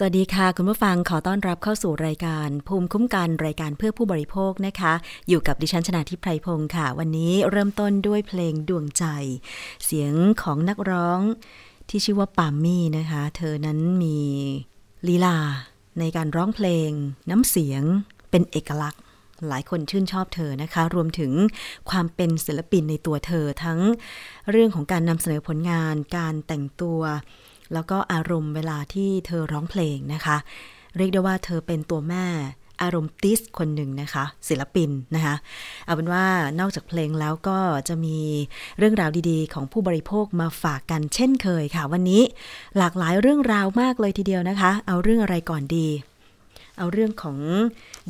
สวัสดีค่ะ คุณผู้ฟังขอต้อนรับเข้าสู่รายการ ภูมิคุ้มกันรายการเพื่อผู้บริโภคนะคะ อยู่กับดิฉันชนาทิพไพรพงศ์ค่ะ วันนี้เริ่มต้นด้วยเพลงดวงใจ เสียงของนักร้องที่ชื่อว่าปามมี่นะคะ เธอนั้นมีลีลา ในการร้องเพลง น้ำเสียงเป็นเอกลักษณ์ หลายคนชื่นชอบเธอนะคะ รวมถึงความเป็นศิลปินในตัวเธอทั้งเรื่องของการนำเสนอผลงาน การแต่งตัว แล้วก็อารมณ์เวลาที่เธอร้องเพลงนะคะ เรียกได้ว่าเธอเป็นตัวแม่อารมณ์ติสคนหนึ่งนะคะ ศิลปินนะคะเอาเป็นว่านอกจากเพลงแล้วก็จะมีเรื่องราวดีๆ ของผู้บริโภคมาฝากกันเช่นเคยค่ะ วันนี้หลากหลายเรื่องราวมากเลยทีเดียวนะคะ เอาเรื่องอะไรก่อนดี เอาเรื่องของ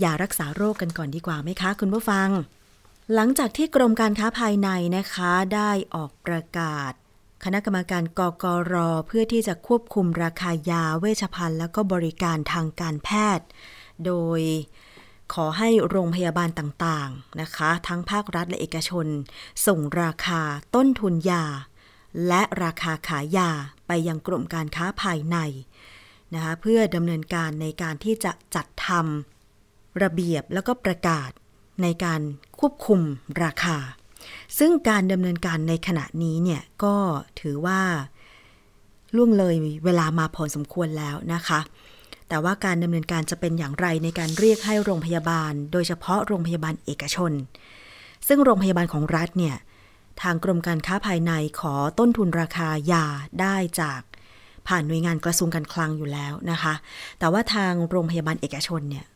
ยารักษาโรคกันก่อนดีกว่าไหมคะ คุณผู้ฟัง หลังจากที่กรมการค้าภายในนะคะ ได้ออกประกาศ คณะกรรมการกกรเพื่อที่จะควบคุมราคายาเวชภัณฑ์แล้วก็บริการทางการแพทย์ โดยขอให้โรงพยาบาลต่างๆนะคะ ทั้งภาครัฐและเอกชน ส่งราคาต้นทุนยา และราคาขายยาไปยังกรมการค้าภายในนะคะเพื่อดำเนินการในการที่จะจัดทำระเบียบแล้วก็ประกาศในการควบคุมราคา ซึ่งการดำเนินการในขณะนี้เนี่ยก็ถือว่าล่วงเลยเวลามาพอสมควรแล้วนะคะ แต่ว่าการดำเนินการจะเป็นอย่างไรในการเรียกให้โรงพยาบาล โดยเฉพาะโรงพยาบาลเอกชน ซึ่งโรงพยาบาลของรัฐเนี่ยทางกรมการค้าภายในขอต้นทุนราคายาได้จากผ่านหน่วยงานกระทรวงการคลังอยู่แล้วนะคะ แต่ว่าทางโรงพยาบาลเอกชนเนี่ย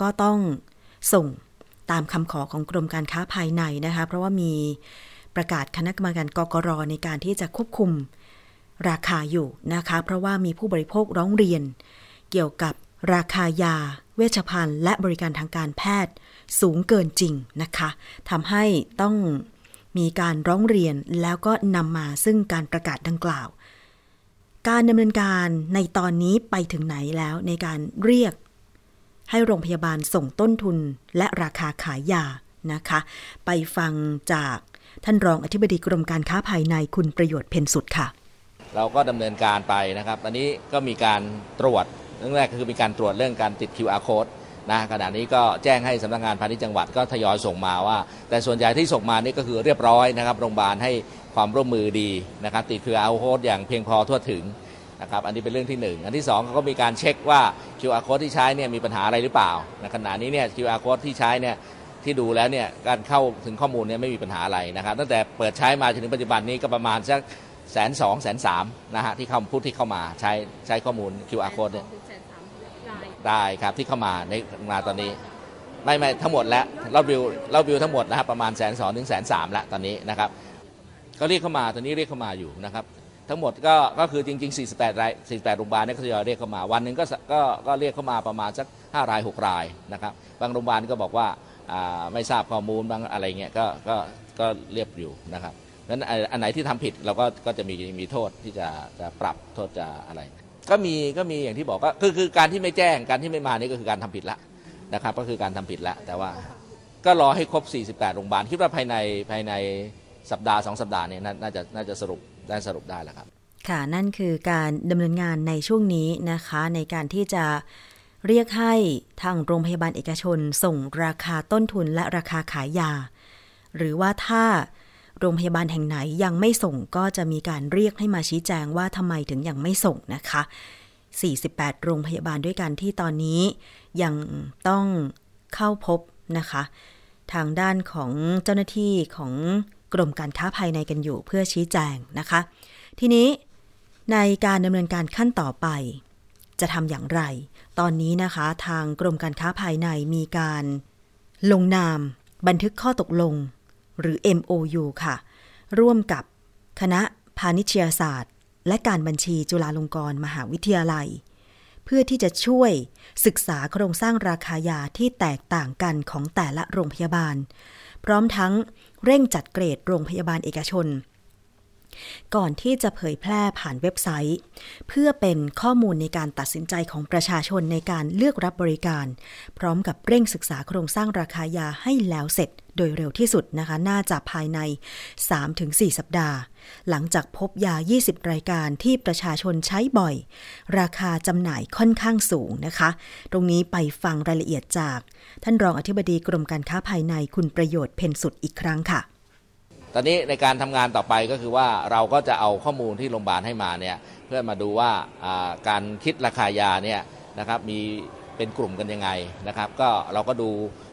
ก็ต้องส่ง ตามคำขอของกรมการค้าภายในนะคะ เพราะว่ามีประกาศคณะกรรมการกกรในการที่จะควบคุมราคาอยู่นะคะ เพราะว่ามีผู้บริโภคร้องเรียน เกี่ยวกับราคายา เวชภัณฑ์ และบริการทางการแพทย์สูงเกินจริงนะคะทำให้ต้องมีการร้องเรียนแล้วก็นำมาซึ่งการประกาศดังกล่าว การดำเนินการในตอนนี้ไปถึงไหนแล้วในการเรียก ให้โรงพยาบาลส่งต้นทุนและราคาขายยานะคะ ไปฟังจากท่านรองอธิบดีกรมการค้าภายในคุณประโยชน์เพนสุดค่ะ เราก็ดำเนินการไปนะครับตอนนี้ก็มีการตรวจเรื่องแรกก็คือมีการตรวจเรื่องการติด QR code นะขณะนี้ก็แจ้งให้สำนักงานพาณิชย์จังหวัดก็ทยอยส่งมาว่า แต่ส่วนใหญ่ที่ส่งมานี่ก็คือเรียบร้อยนะครับโรงพยาบาลให้ความร่วมมือดีนะครับติด QR code อย่างเพียงพอทั่วถึง นะครับอันนี้เป็นเรื่องที่ 1 อันที่2เขาก็มีการเช็คว่า QR code ที่ใช้เนี่ยมีปัญหาอะไรหรือเปล่าในขณะนี้เนี่ย QR code ที่ใช้เนี่ยที่ดูแล้วเนี่ยการเข้าถึงข้อมูลเนี่ยไม่มีปัญหาอะไรนะครับตั้งแต่เปิดใช้มาจนถึงปัจจุบันนี้ก็ประมาณสักแสนสองแสนสามนะฮะที่เข้าผู้ที่เข้ามาใช้ใช้ข้อมูล QR code เนี่ยได้ครับที่เข้ามาในมาตอนนี้ไม่ไม่ทั้งหมดแล้วเราวิวเราวิวทั้งหมดนะครับประมาณแสนสองถึงแสนสามแล้วตอนนี้นะครับก็เรียกเข้ามาตอนนี้เรียกเข้ามาอยู่นะครับ ทั้งหมดก็ก็คือจริง ๆ 48ราย48โรงพยาบาลเนี่ยก็ทยอยเรียกเข้ามา วันหนึ่งก็ก็ก็เรียกเข้ามาประมาณสัก 5 ราย 6 รายนะครับ บางโรงพยาบาลก็บอกว่าอ่าไม่ทราบข้อมูลบางอะไรเงี้ยก็ก็ก็เรียบอยู่นะครับนั้นอันไหนที่ทำผิดเราก็ก็จะมีมีโทษที่จะจะปรับโทษจะอะไร ก็มีก็มีอย่างที่บอกก็คือคือการที่ไม่แจ้งการที่ไม่มานี่ก็คือการทำผิดละนะครับ ก็คือการทำผิดละแต่ว่าก็รอให้ครบ 48 โรงพยาบาลคิดว่าภายในภายในสัปดาห์ 2 สัปดาห์เนี่ยน่าจะน่าจะสรุป ได้สรุปได้แล้วครับ ค่ะนั่นคือการดำเนินงานในช่วงนี้นะคะ ในการที่จะเรียกให้ทางโรงพยาบาลเอกชน ส่งราคาต้นทุนและราคาขายยา หรือว่าถ้าโรงพยาบาลแห่งไหนยังไม่ส่งก็จะมีการเรียกให้มาชี้แจงว่าทำไมถึงยังไม่ส่งนะคะ 48 โรงพยาบาลด้วยกันที่ตอนนี้ยังต้องเข้าพบนะคะ ทางด้านของเจ้าหน้าที่ของ กรมการค้าภายในกันอยู่เพื่อชี้แจงนะคะ ทีนี้ในการดำเนินการขั้นต่อไป จะทำอย่างไร ตอนนี้นะคะทางกรมการค้าภายในมีการลงนามบันทึกข้อตกลง หรือ MOU ค่ะ ร่วมกับคณะพาณิชยศาสตร์ และการบัญชีจุฬาลงกรณ์มหาวิทยาลัย เพื่อที่จะช่วยศึกษาโครงสร้างราคายาที่แตกต่างกันของแต่ละโรงพยาบาล พร้อมทั้ง เร่งจัดเกรดโรงพยาบาลเอกชน ก่อนที่จะเผยแพร่ผ่านเว็บไซต์ เพื่อเป็นข้อมูลในการตัดสินใจของประชาชนในการเลือกรับบริการ พร้อมกับเร่งศึกษาโครงสร้างราคายาให้แล้วเสร็จโดยเร็วที่สุดนะคะ น่าจะภายใน 3-4 สัปดาห์ หลังจากพบยา 20 รายการที่ประชาชนใช้บ่อย ราคาจำหน่ายค่อนข้างสูงนะคะ ตรงนี้ไปฟังรายละเอียดจาก ท่านรองอธิบดีกรมการค้าภายในคุณประโยชน์เพนสุดอีกครั้งค่ะ ตอนนี้ในการทำงานต่อไปก็คือว่าเราก็จะเอาข้อมูลที่โรงพยาบาลให้มาเนี่ยเพื่อมาดูว่าการคิดราคายาเนี่ยนะครับมีเป็นกลุ่มกันยังไงนะครับก็เราก็ดู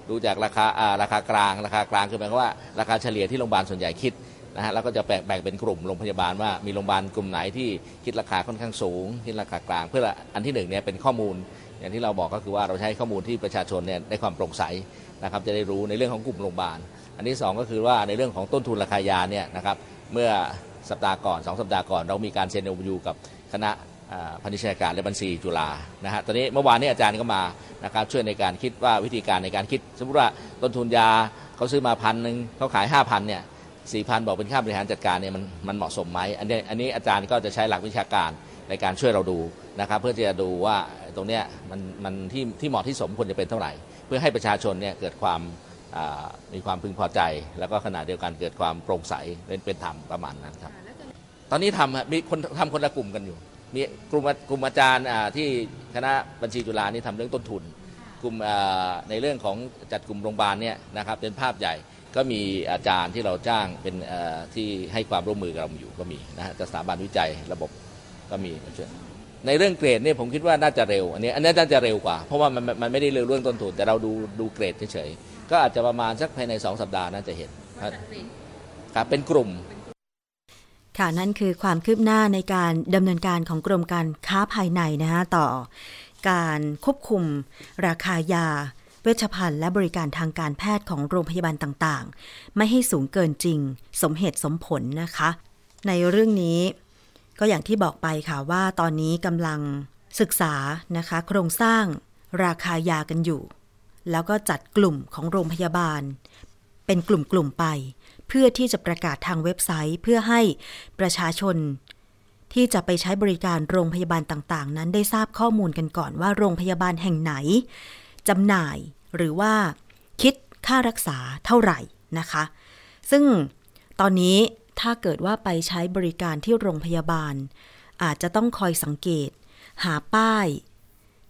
ดูจากราคาอ่าราคากลางราคากลางคือหมายความว่าราคาเฉลี่ยที่โรงพยาบาลส่วนใหญ่คิดนะฮะแล้วก็จะแบ่งแบ่งเป็นกลุ่มโรงพยาบาลว่ามีโรงพยาบาลกลุ่มไหนที่คิดราคาค่อนข้างสูงคิดราคากลาง เพื่ออันที่หนึ่งเนี่ยเป็นข้อมูล อย่างที่เราบอกก็คือว่าเราใช้ข้อมูลที่ประชาชนเนี่ยได้ความโปร่งใสนะครับจะได้รู้ในเรื่องของกลุ่มโรงพยาบาล อันที่สองก็คือว่าในเรื่องของต้นทุนราคายาเนี่ยนะครับเมื่อสัปดาห์ก่อนสองสัปดาห์ก่อน เรามีการเซ็นเอ็ยูกับคณะอ่าพาณิชยการและบัญชีจุฬานะฮะตอนนี้เมื่อวานนี้อาจารย์ก็มานะครับช่วยในการคิดว่าวิธีการในการคิด สมมติว่าต้นทุนยาเขาซื้อมาพันหนึ่งเขาขายห้าพันเนี่ยสี่พันบอกเป็นค่าบริหารจัดการเนี่ยมันมันเหมาะสมไหมอันนี้อันนี้อาจารย์ก็จะใช้หลักวิชาการในการช่วยเราดูนะครับ เพื่อจะดูว่าตรงเนี้ยมันมันที่ที่เหมาะที่สมควรจะเป็นเท่าไหร่ เพื่อให้ประชาชนเนี่ยเกิดความ มีความพึงพอใจ แล้วก็ขณะเดียวกันเกิดความโปร่งใสเป็นเป็นธรรมประมาณนั้นครับ ตอนนี้ทำฮะมีคนทำคนละกลุ่มกันอยู่ มีกลุ่มกลุ่มอาจารย์อ่าที่คณะบัญชีจุฬานี่ทำเรื่องต้นทุนกกลุ่มเอ่อในเรื่องของจัดกลุ่มโรงพยาบาลเนี่ยนะครับเป็นภาพใหญ่ก็มีอาจารย์ที่เราจ้างเป็นเอ่อที่ให้ความร่วมมือกับเราอยู่ก็มีนะฮะจากสถาบันวิจัยระบบก็มีมาช่วยในเรื่องเกรดเนี่ยผมคิดว่าน่าจะเร็ว อันนี้อันนี้น่าจะเร็วกว่า เพราะว่ามันมันมันไม่ได้เร็วเรื่องต้นทุนแต่เราดูดูเกรดเฉยๆ ก็อาจจะประมาณสักภายในสองสัปดาห์น่าจะเห็นครับครับเป็นกลุ่มค่ะนั่นคือความคืบหน้าในการดำเนินการของกรมการค้าภายในนะคะต่อ การควบคุม ราคายา เวชภัณฑ์และบริการทางการแพทย์ของโรงพยาบาลต่างๆ ไม่ให้สูงเกินจริง สมเหตุสมผลนะคะ ในเรื่องนี้ก็อย่างที่บอกไปค่ะว่าตอนนี้กำลังศึกษานะคะ โครงสร้างราคายากันอยู่ แล้วก็จัดกลุ่มของโรงพยาบาล เป็นกลุ่มๆไป เพื่อที่จะประกาศทางเว็บไซต์เพื่อให้ประชาชน ที่จะไปใช้บริการโรงพยาบาลต่างๆ นั้นได้ทราบข้อมูลกันก่อนว่าโรงพยาบาลแห่งไหนจำหน่ายหรือว่าคิดค่ารักษาเท่าไหร่นะคะ ซึ่งตอนนี้ถ้าเกิดว่าไปใช้บริการที่โรงพยาบาล อาจจะต้องคอยสังเกต หาป้าย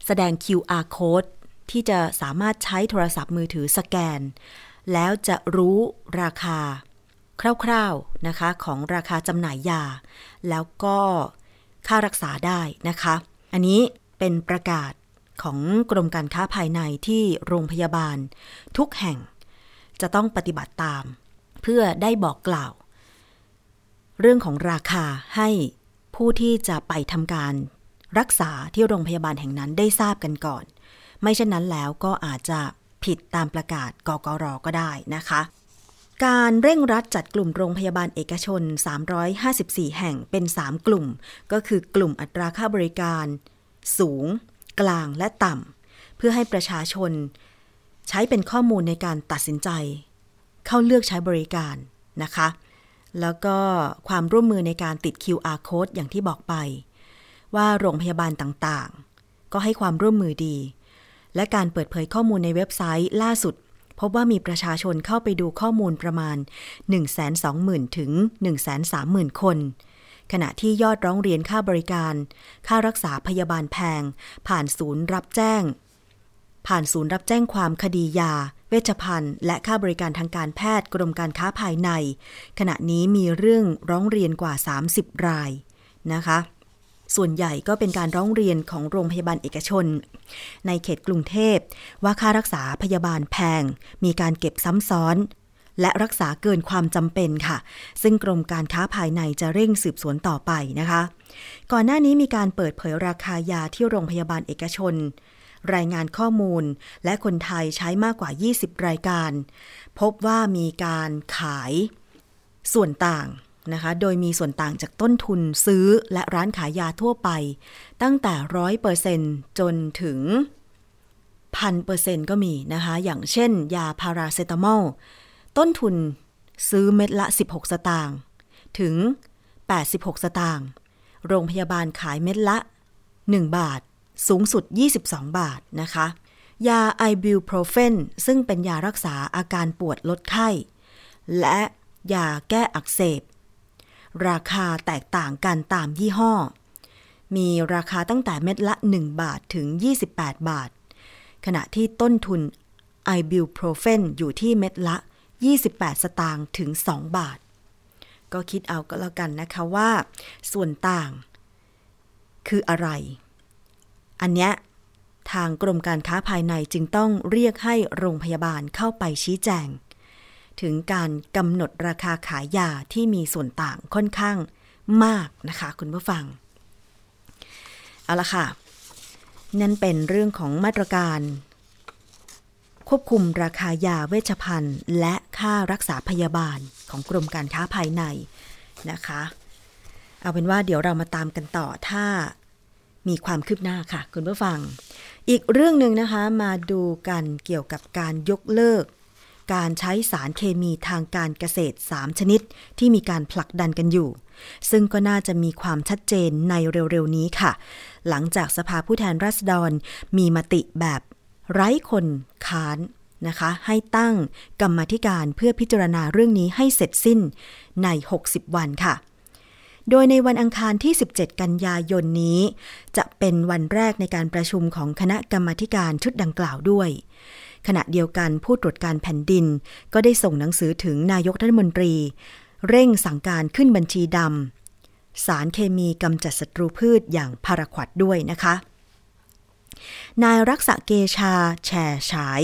แสดง QR code ที่จะสามารถใช้โทรศัพท์มือถือสแกน แล้วจะรู้ราคาคร่าวๆนะคะของราคาจำหน่ายยา แล้วก็ค่ารักษาได้นะคะ อันนี้เป็นประกาศของกรมการค้าภายในที่โรงพยาบาล ทุกแห่งจะต้องปฏิบัติตาม เพื่อได้บอกกล่าว เรื่องของราคาให้ผู้ที่จะไปทำการรักษาที่โรงพยาบาลแห่งนั้นได้ทราบกันก่อน ไม่เช่นนั้นแล้วก็อาจจะผิดตามประกาศกกรก็ได้นะคะ การเร่งรัดจัดกลุ่มโรงพยาบาลเอกชน 354 แห่งเป็น 3 กลุ่ม ก็คือกลุ่มอัตราค่าบริการ สูง กลางและต่ำ เพื่อให้ประชาชน ใช้เป็นข้อมูลในการตัดสินใจ เข้าเลือกใช้บริการนะคะ แล้วก็ความร่วมมือในการติด QR code อย่างที่บอกไป ว่าโรงพยาบาลต่างๆ ก็ให้ความร่วมมือดี และการเปิดเผยข้อมูลในเว็บไซต์ล่าสุด พบว่ามีประชาชนเข้าไปดูข้อมูลประมาณ 120,000 ถึง 130,000 คน ขณะที่ยอดร้องเรียนค่าบริการ ค่ารักษาพยาบาลแพง ผ่านศูนย์รับแจ้ง ผ่านศูนย์รับแจ้งความคดียา เวชภัณฑ์ และค่าบริการทางการแพทย์กรมการค้าภายใน ขณะนี้มีเรื่องร้องเรียนกว่า 30 รายนะคะ ส่วนใหญ่ก็เป็นการร้องเรียนของโรงพยาบาลเอกชน ในเขตกรุงเทพ ว่าค่ารักษาพยาบาลแพง มีการเก็บซ้ำซ้อน และรักษาเกินความจำเป็นค่ะ ซึ่งกรมการค้าภายในจะเร่งสืบสวนต่อไปนะคะ ก่อนหน้านี้มีการเปิดเผยราคายาที่โรงพยาบาลเอกชน รายงานข้อมูล และคนไทยใช้มากกว่า 20 รายการ พบว่ามีการขายส่วนต่าง นะคะ โดยมีส่วนต่างจากต้นทุนซื้อและร้านขายยาทั่วไป ตั้งแต่ร้อยเปอร์เซนจนถึงพันเปอร์เซนก็มีนะคะ อย่างเช่น ยาพาราเซตามอลต้นทุนซื้อเม็ดละ 16 สตางค์ถึง 86 สตางค์โรงพยาบาลขายเม็ดละ 1 บาท สูงสุด 22 บาทนะคะ ยาไอบิวโปรเฟนซึ่งเป็นยารักษาอาการปวดลดไข้ และยาแก้อักเสบ ราคาแตกต่างกันตามยี่ห้อ มีราคาตั้งแต่เม็ดละ 1 บาทถึง 28 บาท ขณะที่ต้นทุนไอบิวโปรเฟนอยู่ที่เม็ดละ 28 สตางค์ถึง 2 บาท ก็คิดเอาก็แล้วกันนะคะว่า ส่วนต่าง คืออะไร อันเนี้ยทางกรมการค้าภายในจึงต้องเรียกให้โรงพยาบาลเข้าไปชี้แจง ถึงการกำหนดราคาขายยาที่มีส่วนต่างค่อนข้างมากนะคะคุณผู้ฟัง เอาละค่ะ นั่นเป็นเรื่องของมาตรการ ควบคุมราคายาเวชภัณฑ์ และค่ารักษาพยาบาลของกรมการค้าภายในนะคะ เอาเป็นว่าเดี๋ยวเรามาตามกันต่อถ้ามีความคืบหน้าค่ะ คุณผู้ฟัง อีกเรื่องหนึ่งนะคะมาดูกันเกี่ยวกับการยกเลิก การใช้สารเคมีทางการเกษตร 3 ชนิด ที่มีการผลักดันกันอยู่ ซึ่งก็น่าจะมีความชัดเจนในเร็วๆนี้ค่ะ หลังจากสภาผู้แทนราษฎรมีมติแบบไร้คนค้านนะคะให้ตั้งกรรมธิการเพื่อพิจารณาเรื่องนี้ให้เสร็จสิ้นใน 60 วันค่ะ โดยในวันอังคารที่ 17 กันยายนนี้ จะเป็นวันแรกในการประชุมของคณะกรรมธิการชุดดังกล่าวด้วย ขณะเดียวกันผู้ตรวจการแผ่นดิน ก็ได้ส่งหนังสือถึงนายกรัฐมนตรี เร่งสั่งการขึ้นบัญชีดำสารเคมีกำจัดศัตรูพืชอย่างพาราควัดด้วยนะคะ นายรักษาเกชาแฉฉาย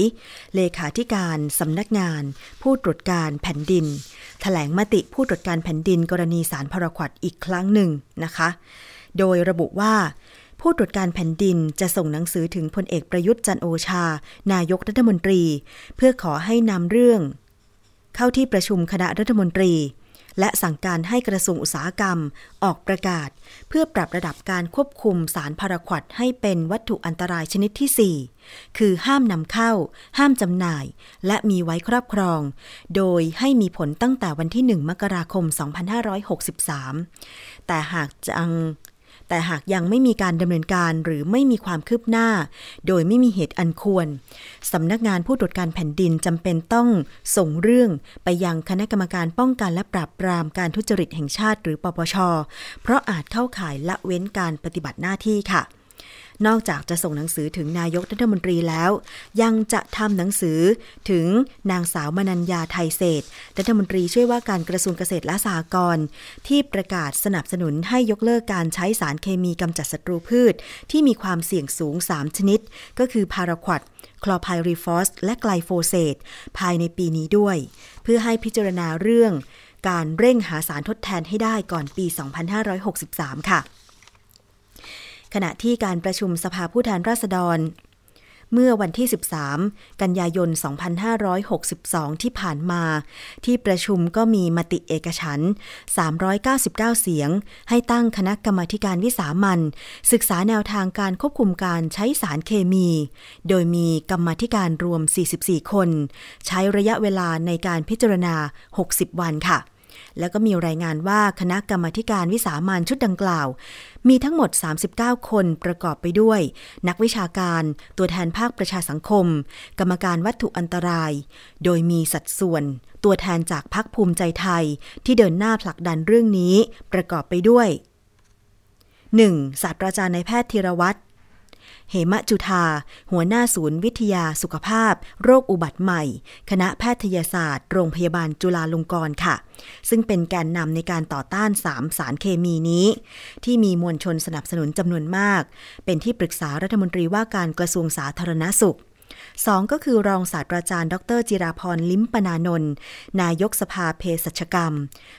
เลขาธิการสำนักงาน ผู้ตรวจการแผ่นดินแถลงมติผู้ตรวจการแผ่นดินกรณีสารพาราควัดอีกครั้งหนึ่งนะคะ โดยระบุว่า ผู้ตรวจการแผ่นดินจะส่งหนังสือถึงพลเอกประยุทธ์จันโอชา นายกรัฐมนตรี เพื่อขอให้นำเรื่อง เข้าที่ประชุมคณะรัฐมนตรี และสั่งการให้กระทรวงอุตสาหกรรมออกประกาศ เพื่อปรับระดับการควบคุมสารพาราควัดให้เป็นวัตถุอันตรายชนิดที่ 4 คือห้ามนำเข้า ห้ามจำหน่าย และมีไว้ครอบครอง โดยให้มีผลตั้งแต่วันที่ 1 มกราคม 2563 แต่หากจัง แต่หากยังไม่มีการดำเนินการหรือไม่มีความคืบหน้า โดยไม่มีเหตุอันควรสำนักงานผู้ตรวจการแผ่นดินจำเป็นต้องส่งเรื่องไปยังคณะกรรมการป้องกันและปราบปรามการทุจริตแห่งชาติ หรือปปช เพราะอาจเข้าข่ายละเว้นการปฏิบัติหน้าที่ค่ะ นอกจากจะส่งหนังสือถึงนายกรัฐมนตรีแล้ว ยังจะทำหนังสือถึงนางสาวมนัญญาไทยเศษรัฐมนตรีช่วยว่าการกระทรวงเกษตรและสหกรณ์ที่ประกาศสนับสนุนให้ยกเลิกการใช้สารเคมีกำจัดศัตรูพืช ที่มีความเสี่ยงสูง 3 ชนิด ก็คือพาราควดคลอไพรีฟอสและไกลโฟเซตภายในปีนี้ด้วย เพื่อให้พิจารณาเรื่องการเร่งหาสารทดแทนให้ได้ก่อนปี 2563 ค่ะ ขณะที่การประชุมสภาผู้แทนราษฎร เมื่อวันที่ 13 กันยายน 2562 ที่ผ่านมา ที่ประชุมก็มีมติเอกฉันท์399 เสียง ให้ตั้งคณะกรรมการวิสามันศึกษาแนวทางการควบคุมการใช้สารเคมี โดยมีกรรมการรวม 44 คน ใช้ระยะเวลาในการพิจารณา 60 วันค่ะ แล้วก็มีรายงานว่าคณะกรรมาการวิสามันชุดดังกล่าว มีทั้งหมด 39 คนประกอบไปด้วย นักวิชาการ ตัวแทนภาคประชาสังคม กรรมการวัตถุอันตราย โดยมีสัดส่วน ตัวแทนจากพักภูมิใจไทย ที่เดินหน้าผลักดันเรื่องนี้ประกอบไปด้วย 1. ศาสตราจารย์นายแพทย์ธีรวัตร เหมะจุธา หัวหน้าศูนย์วิทยาสุขภาพ โรคอุบัติใหม่ คณะแพทยศาสตร์ โรงพยาบาลจุฬาลงกรณ์ค่ะ ซึ่งเป็นแกนนำในการต่อต้าน 3 สารเคมีนี้ ที่มีมวลชนสนับสนุนจำนวนมาก เป็นที่ปรึกษารัฐมนตรีว่าการกระทรวงสาธารณสุขสองก็คือรองศาสตราจารย์ ดร จิราพรลิมปนานนท์นายกสภาเภสัชกรรม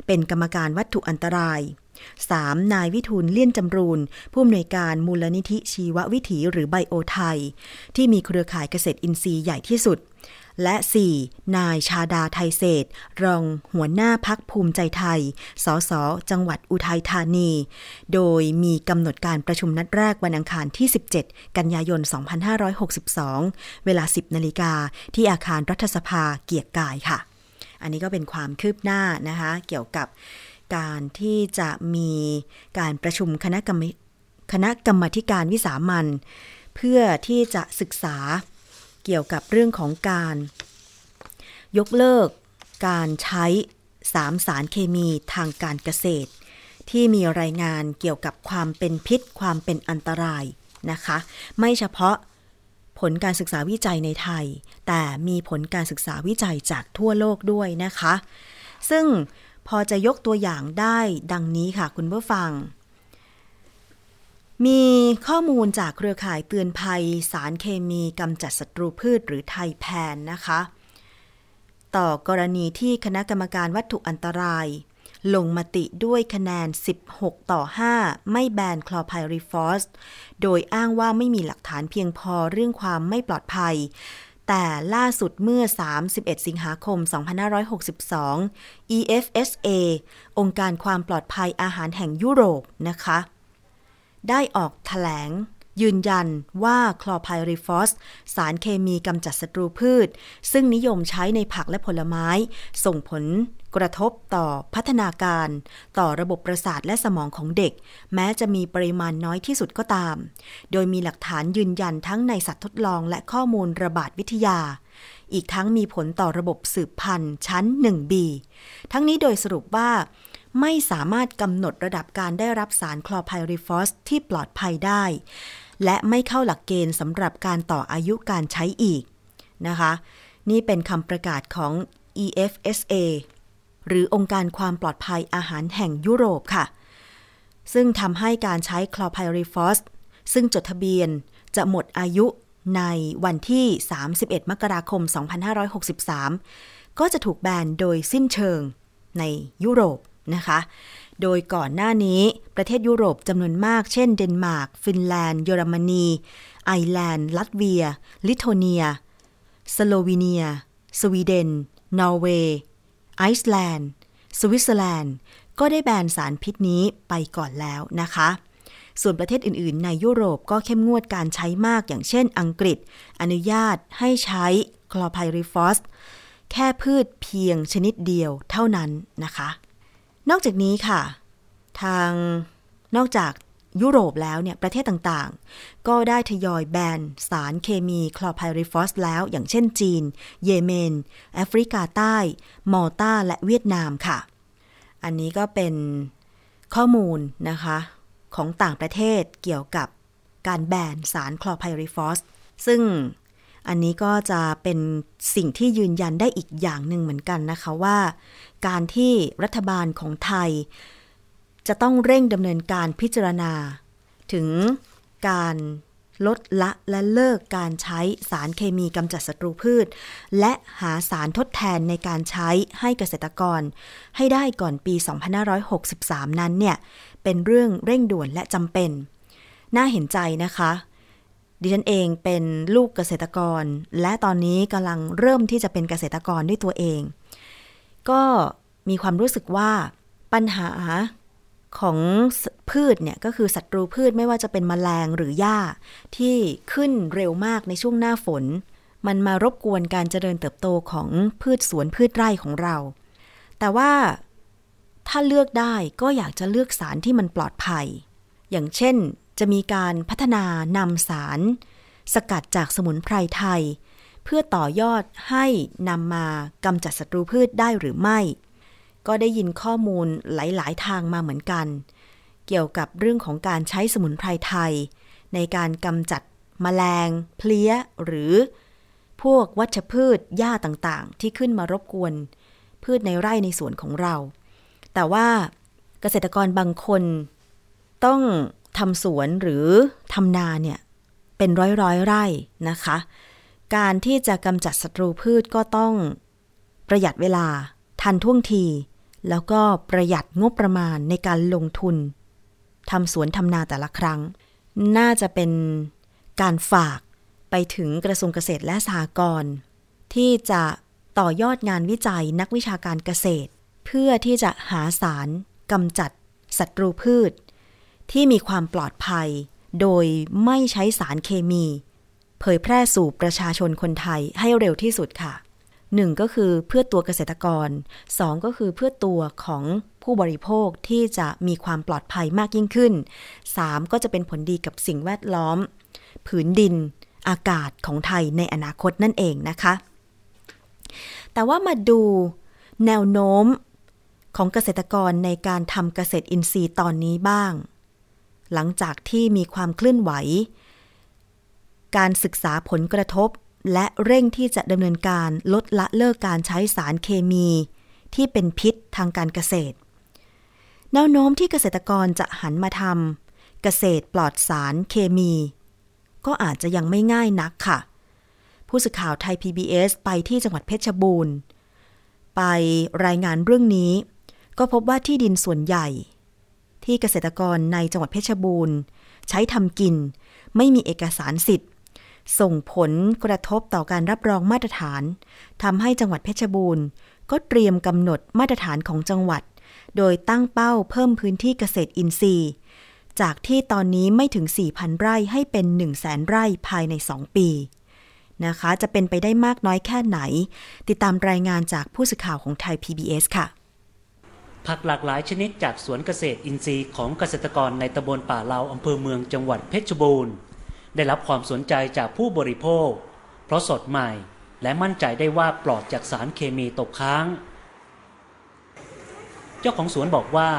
เป็นกรรมการวัตถุอันตราย 3. นายวิทูลเลี่ยนจำรูน ผู้อำนวยการมูลนิธิชีววิถีหรือไบโอไทย ที่มีเครือข่ายเกษตรอินทรีย์ใหญ่ที่สุด และ 4. นายชาดาไทยเศษ รองหัวหน้าพักภูมิใจไทย สส จังหวัดอุทัยธานี โดยมีกำหนดการประชุมนัดแรกวันอังคารที่ 17 กันยายน 2562 เวลา 10 นาฬิกาที่อาคารรัฐสภาเกียรติกายค่ะ อันนี้ก็เป็นความคืบหน้านะคะ เกี่ยวกับ การที่จะมีการประชุมคณะกรรมคณะกรรมการวิสามันเพื่อที่จะศึกษาเกี่ยวกับเรื่องของการ ยกเลิกการใช้สามสารเคมีทางการเกษตร ที่มีรายงานเกี่ยวกับความเป็นพิษความเป็นอันตรายนะคะ ไม่เฉพาะผลการศึกษาวิจัยในไทย แต่มีผลการศึกษาวิจัยจากทั่วโลกด้วยนะคะ ซึ่ง พอจะยกตัวอย่างได้ดังนี้ค่ะคุณผู้ฟัง มีข้อมูลจากเครือข่ายเตือนภัยสารเคมีกำจัดศัตรูพืชหรือไทยแพนนะคะ ต่อกรณีที่คณะกรรมการวัตถุอันตราย ลงมติด้วยคะแนน 16 ต่อ 5 ไม่แบนคลอไพริฟอส โดยอ้างว่าไม่มีหลักฐานเพียงพอเรื่องความไม่ปลอดภัย แต่ล่าสุดเมื่อ 31 สิงหาคม 2562 EFSA องค์การความปลอดภัยอาหารแห่งยุโรปนะคะ ได้ออกแถลง ยืนยันว่าคลอไพริฟอส สารเคมีกำจัดศัตรูพืช ซึ่งนิยมใช้ในผักและผลไม้ ส่งผลกระทบต่อพัฒนาการ ต่อระบบประสาทและสมองของเด็ก แม้จะมีปริมาณน้อยที่สุดก็ตาม โดยมีหลักฐานยืนยันทั้งในสัตว์ทดลองและข้อมูลระบาดวิทยา อีกทั้งมีผลต่อระบบสืบพันธุ์ชั้น 1B ทั้งนี้โดยสรุปว่าไม่สามารถกำหนดระดับการได้รับสารคลอไพริฟอสที่ปลอดภัยได้ และไม่เข้าหลักเกณฑ์สำหรับการต่ออายุการใช้อีกนะคะ นี่เป็นคำประกาศของ EFSA หรือองค์การความปลอดภัยอาหารแห่งยุโรปค่ะ ซึ่งทำให้การใช้คลอไพริฟอสซึ่งจดทะเบียนจะหมดอายุในวันที่ 31 มกราคม 2563 ก็จะถูกแบนโดยสิ้นเชิงในยุโรปนะคะ โดยก่อนหน้านี้ประเทศยุโรปจำนวนมาก เช่น เดนมาร์ก ฟินแลนด์ เยอรมนี ไอร์แลนด์ ลัตเวีย ลิทัวเนีย สโลวีเนีย สวีเดน นอร์เวย์ ไอซ์แลนด์ สวิตเซอร์แลนด์ ก็ได้แบนสารพิษนี้ไปก่อนแล้วนะคะ ส่วนประเทศอื่น ๆ ในยุโรปก็เข้มงวดการใช้มากอย่างเช่น อังกฤษ อนุญาตให้ใช้คลอไพริฟอสแค่พืชเพียงชนิดเดียวเท่านั้นนะคะ นอกจากนี้ค่ะ ทางนอกจากยุโรปแล้วเนี่ยประเทศต่างๆ ก็ได้ทยอยแบนสารเคมีคลอไพริฟอสแล้ว อย่างเช่นจีน เยเมน แอฟริกาใต้ มอลตาและเวียดนามค่ะ อันนี้ก็เป็นข้อมูลนะคะ ของต่างประเทศเกี่ยวกับการแบนสารคลอไพริฟอสซึ่ง อันนี้ก็จะเป็นสิ่งที่ยืนยันได้อีกอย่างหนึ่งเหมือนกันนะคะว่า การที่รัฐบาลของไทย จะต้องเร่งดำเนินการพิจารณา ถึงการลดละและเลิกการใช้สารเคมีกำจัดศัตรูพืช และหาสารทดแทนในการใช้ให้เกษตรกร ให้ได้ก่อนปี 2563 นั้นเนี่ย เป็นเรื่องเร่งด่วนและจำเป็น น่าเห็นใจนะคะ ดิฉันเองเป็นลูกเกษตรกร และตอนนี้กำลังเริ่มที่จะเป็นเกษตรกรด้วยตัวเอง ก็มีความรู้สึกว่าปัญหาของพืชเนี่ยก็คือศัตรูพืชไม่ว่าจะเป็นมแมลงหรือหญ้าที่ขึ้นเร็วมากในช่วงหน้าฝน มันมารบกวนการเจริญเติบโตของพืชสวนพืชไร่ของเรา แต่ว่าถ้าเลือกได้ก็อยากจะเลือกสารที่มันปลอดภัย อย่างเช่น จะมีการพัฒนานำสาร สกัดจากสมุนไพรไทย เพื่อต่อยอดให้นำมากำจัดศัตรูพืชได้หรือไม่ ก็ได้ยินข้อมูลหลาย ๆ ทางมาเหมือนกัน เกี่ยวกับเรื่องของการใช้สมุนไพรไทย ในการกำจัดมแมลง เพลี้ย หรือพวกวัชพืชหญ้าต่างๆ ที่ขึ้นมารบกวน พืชในไร่ในสวนของเรา แต่ว่าเกษตรกรบางคนต้อง ทำสวนหรือทำนาเนี่ยเป็นร้อยร้อยไร่นะคะ การที่จะกำจัดศัตรูพืชก็ต้องประหยัดเวลาทันท่วงที แล้วก็ประหยัดงบประมาณในการลงทุนทำสวนทำนาแต่ละครั้ง น่าจะเป็นการฝากไปถึงกระทรวงเกษตรและสหกรณ์ที่จะต่อยอดงานวิจัยนักวิชาการเกษตร เพื่อที่จะหาสารกำจัดศัตรูพืช ที่มีความปลอดภัย โดยไม่ใช้สารเคมี เผยแพร่สู่ประชาชนคนไทยให้เร็วที่สุดค่ะหนึ่งก็คือเพื่อตัวเกษตรกรสองก็คือเพื่อตัวของผู้บริโภคที่จะมีความปลอดภัยมากยิ่งขึ้นสามก็จะเป็นผลดีกับสิ่งแวดล้อม ผืนดิน อากาศของไทยในอนาคตนั่นเองนะคะ แต่ว่ามาดูแนวโน้มของเกษตรกรในการทำเกษตรอินทรีย์ตอนนี้บ้าง หลังจากที่มีความเคลื่อนไหว การศึกษาผลกระทบ และเร่งที่จะดำเนินการลดละเลิกการใช้สารเคมี ที่เป็นพิษทางการเกษตร แนวโน้มที่เกษตรกรจะหันมาทำเกษตรปลอดสารเคมี ก็อาจจะยังไม่ง่ายนักค่ะ ผู้สื่อข่าวไทย PBS ไปที่จังหวัดเพชรบูรณ์ ไปรายงานเรื่องนี้ ก็พบว่าที่ดินส่วนใหญ่ ที่เกษตรกรในจังหวัดเพชรบูรณ์ ใช้ทำกิน ไม่มีเอกสารสิทธิ์ ส่งผลกระทบต่อการรับรองมาตรฐานทำให้จังหวัดเพชรบูรณ์ ก็เตรียมกำหนดมาตรฐานของจังหวัด โดยตั้งเป้าเพิ่มพื้นที่เกษตรอินทรีย์ จากที่ตอนนี้ไม่ถึง 4,000 ไร่ให้เป็น 1 0 0 0 0แสนไร่ภายใน 2 ปีนะคะ จะเป็นไปได้มากน้อยแค่ไหน ติดตามรายงานจากผู้สื่อข่าวของไทย PBS ค่ะ ผักหลากหลายชนิดจากสวนเกษตรอินทรีย์ของเกษตรกรในตำบลป่าเลาอำเภอเมืองจังหวัดเพชรบูรณ์ ได้รับความสนใจจากผู้บริโภค เพราะสดใหม่และมั่นใจได้ว่าปลอดจากสารเคมีตกค้าง เจ้าของสวนบอกว่า